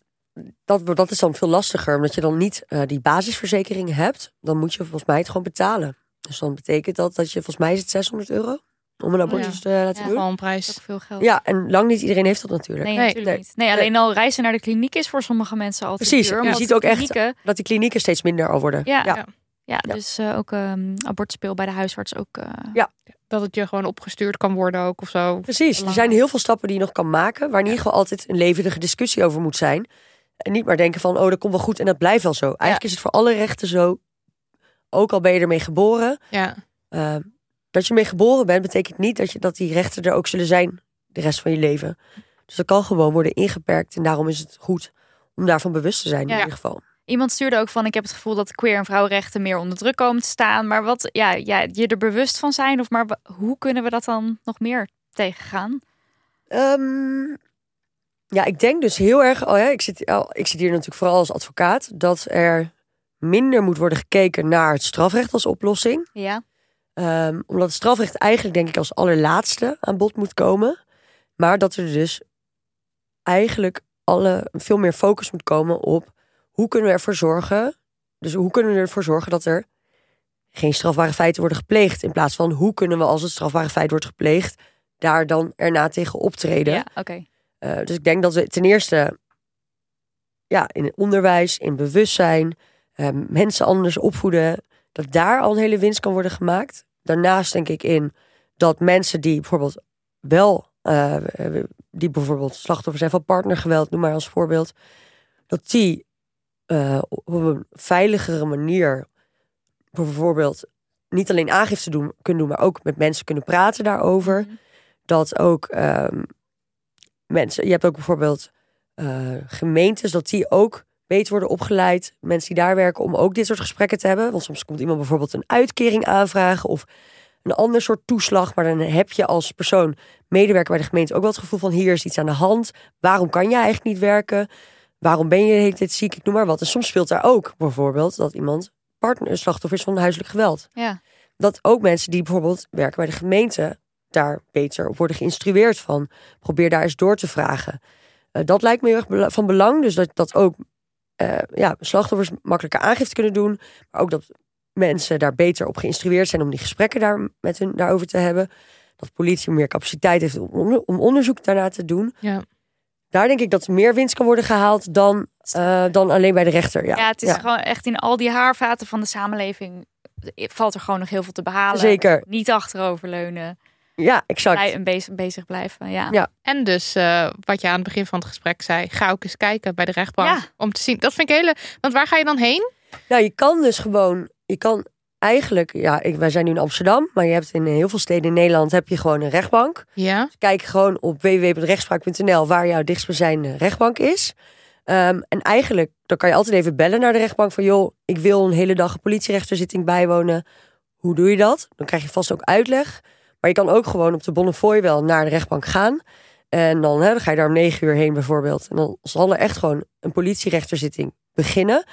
dat, dat is dan veel lastiger. Omdat je dan niet eh, die basisverzekering hebt. Dan moet je volgens mij het gewoon betalen. Dus dan betekent dat dat je, volgens mij is het 600 euro. Om een abortus te laten Ja. doen. Gewoon een Dat prijs. is ook veel geld. Ja, en lang niet iedereen heeft dat natuurlijk. Nee, Nee, natuurlijk nee. niet. Nee, alleen al reizen naar de kliniek is voor sommige mensen altijd Precies, duur. je ziet de ook echt- klinieken- Dat die klinieken steeds minder al worden. Ja, Ja. ja. ja, dus eh, ook ehm abortuspeel bij de huisarts ook. eh, Dat het je gewoon opgestuurd kan worden ook of zo. Precies, er zijn heel veel stappen die je nog kan maken. Waar in ieder geval altijd een levendige discussie over moet zijn. En niet maar denken van, oh, dat komt wel goed en dat blijft wel zo. Eigenlijk is het voor alle rechten zo. Ook al ben je ermee geboren. Ja. Uh, dat je ermee geboren bent, betekent niet dat, je, dat die rechten er ook zullen zijn de rest van je leven. Dus dat kan gewoon worden ingeperkt. En daarom is het goed om daarvan bewust te zijn Ja. in ieder geval. Iemand stuurde ook van: Ik heb het gevoel dat queer en vrouwenrechten meer onder druk komen te staan. Maar wat, ja, ja, je er bewust van zijn, of maar hoe kunnen we dat dan nog meer tegengaan? Ehm, ja, ik denk dus heel erg. Oh ja, ik, zit, al- ik zit hier natuurlijk vooral als advocaat. Dat er minder moet worden gekeken naar het strafrecht als oplossing. Ja, Ehm, omdat het strafrecht eigenlijk, denk ik, als allerlaatste aan bod moet komen. Maar dat er dus eigenlijk alle, veel meer focus moet komen op hoe kunnen we ervoor zorgen. Dus hoe kunnen we ervoor zorgen dat er geen strafbare feiten worden gepleegd. In plaats van hoe kunnen we, als het strafbare feit wordt gepleegd, daar dan erna tegen optreden. ja oké. Eh, dus ik denk dat we ten eerste ja, in het onderwijs, in bewustzijn, eh, mensen anders opvoeden, dat daar al een hele winst kan worden gemaakt. Daarnaast denk ik in dat mensen die bijvoorbeeld wel, eh, die bijvoorbeeld slachtoffer zijn van partnergeweld, noem maar als voorbeeld, dat die eh, op een veiligere manier bijvoorbeeld niet alleen aangifte doen, kunnen doen, maar ook met mensen kunnen praten daarover. Mhm. Dat ook ehm, mensen, je hebt ook bijvoorbeeld eh, gemeentes, dat die ook beter worden opgeleid. Mensen die daar werken om ook dit soort gesprekken te hebben. Want soms komt iemand bijvoorbeeld een uitkering aanvragen of een ander soort toeslag. Maar dan heb je als persoon, medewerker bij de gemeente, ook wel het gevoel van hier is iets aan de hand. Waarom kan je eigenlijk niet werken? Waarom ben je de hele tijd ziek? Ik noem maar wat. En soms speelt daar ook bijvoorbeeld dat iemand partner, slachtoffer is van huiselijk geweld. Ja. Dat ook mensen die bijvoorbeeld werken bij de gemeente daar beter op worden geïnstrueerd van. Probeer daar eens door te vragen. Eh, dat lijkt me heel erg van belang. Dus dat, dat ook eh, ja, slachtoffers makkelijker aangifte kunnen doen. Maar ook dat mensen daar beter op geïnstrueerd zijn om die gesprekken daar met hun daarover te hebben. Dat politie meer capaciteit heeft om, om onderzoek daarna te doen. Ja. Daar denk ik dat meer winst kan worden gehaald dan, eh, dan alleen bij de rechter. Ja, Ja, het is gewoon echt in al die haarvaten van de samenleving valt er gewoon nog heel veel te behalen. Zeker. Niet achteroverleunen. Ja, exact. Blij en bezig, bezig blijven. Ja. Ja. En dus eh, wat je aan het begin van het gesprek zei, ga ook eens kijken bij de rechtbank Ja. om te zien. Dat vind ik hele. Want waar ga je dan heen? Nou, je kan dus gewoon, je kan eigenlijk, ja, ik, wij zijn nu in Amsterdam, maar je hebt in heel veel steden in Nederland heb je gewoon een rechtbank. Ja. Kijk gewoon op www.rechtspraak.nl waar jouw dichtstbijzijnde rechtbank is. Ehm, en eigenlijk, dan kan je altijd even bellen naar de rechtbank van, joh, ik wil een hele dag een politierechterzitting bijwonen. Hoe doe je dat? Dan krijg je vast ook uitleg. Maar je kan ook gewoon op de Bonnefoy wel naar de rechtbank gaan. En dan, hè, dan ga je daar om negen uur heen bijvoorbeeld. En dan zal er echt gewoon een politierechterzitting beginnen.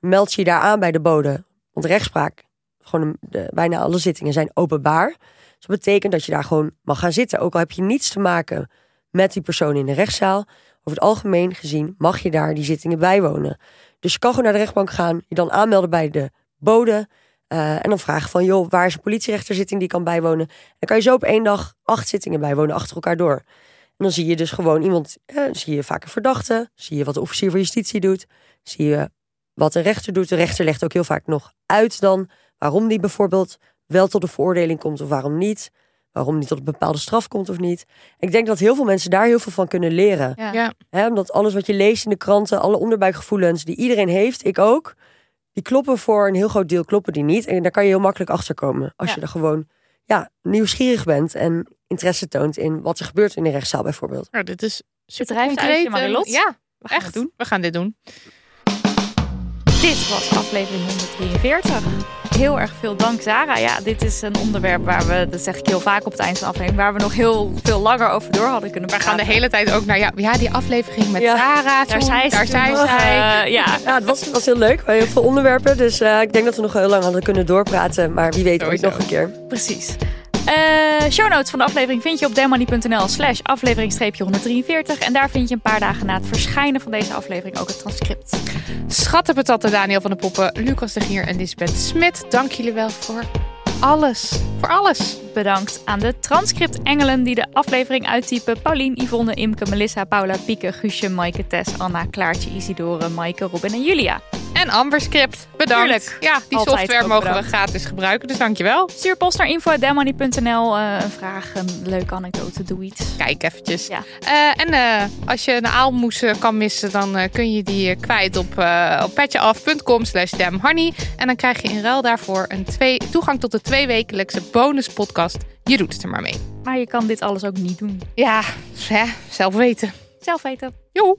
Meld je daar aan bij de bode. Want rechtspraak, gewoon de, bijna alle zittingen zijn openbaar. Dus dat betekent dat je daar gewoon mag gaan zitten. Ook al heb je niets te maken met die persoon in de rechtszaal. Over het algemeen gezien mag je daar die zittingen bijwonen. Dus je kan gewoon naar de rechtbank gaan. Je dan aanmelden bij de bode. Eh, en dan vragen van, joh, waar is een politierechterzitting die kan bijwonen? Dan kan je zo op één dag acht zittingen bijwonen achter elkaar door. En dan zie je dus gewoon iemand, eh, zie je vaak een verdachte, zie je wat de officier van justitie doet, zie je wat de rechter doet. De rechter legt ook heel vaak nog uit dan waarom die bijvoorbeeld wel tot een veroordeling komt of waarom niet. Waarom niet tot een bepaalde straf komt of niet. Ik denk dat heel veel mensen daar heel veel van kunnen leren. Ja. Ja. Hè, omdat alles wat je leest in de kranten, alle onderbuikgevoelens die iedereen heeft, ik ook, die kloppen voor een heel groot deel, kloppen die niet. En daar kan je heel makkelijk achter komen. Als Ja. je er gewoon ja, nieuwsgierig bent en interesse toont in wat er gebeurt in de rechtszaal bijvoorbeeld. Nou, dit is super concreet. Marilot. Ja, We gaan echt. het doen. We gaan dit doen. Dit was aflevering 143. Heel erg veel dank, Zara. Ja, dit is een onderwerp waar we, dat zeg ik heel vaak op het eind van de aflevering, waar we nog heel veel langer over door hadden kunnen We gaan de praten. hele tijd ook naar ja, ja die aflevering met Ja. Sarah. Daar toen, zei ze daar zei zij. eh, ja, Ja, het was, was heel leuk. Heel veel onderwerpen. Dus eh, ik denk dat we nog heel lang hadden kunnen doorpraten. Maar wie weet ooit nog een keer. precies. Eh show notes van de aflevering vind je op demoney.nl slash aflevering 143. En daar vind je een paar dagen na het verschijnen van deze aflevering ook het transcript. Schattenpatatten Daniel van de Poppen, Lucas de Gier en Lisbeth Smit. Dank jullie wel voor alles. Voor alles. Bedankt aan de transcript-engelen die de aflevering uittypen. Paulien, Yvonne, Imke, Melissa, Paula, Pieke, Guusje, Maaike, Tess, Anna, Klaartje, Isidore, Maaike, Robin en Julia. En Amberscript, bedankt. Tuurlijk. Ja, die Altijd software mogen bedankt. we gratis gebruiken, dus dankjewel. Stuur post naar info.demoney.nl. eh een vraag, een leuke anekdote, doe iets. Kijk eventjes. Ja. Eh, en eh, als je een aalmoes kan missen, dan kun je die kwijt op, op petjeaf.com slash damnhoney. En dan krijg je in ruil daarvoor een twee, toegang tot de tweewekelijkse bonuspodcast. Je doet het er maar mee. Maar je kan dit alles ook niet doen. Ja, hè, zelf weten. Zelf weten. Joe.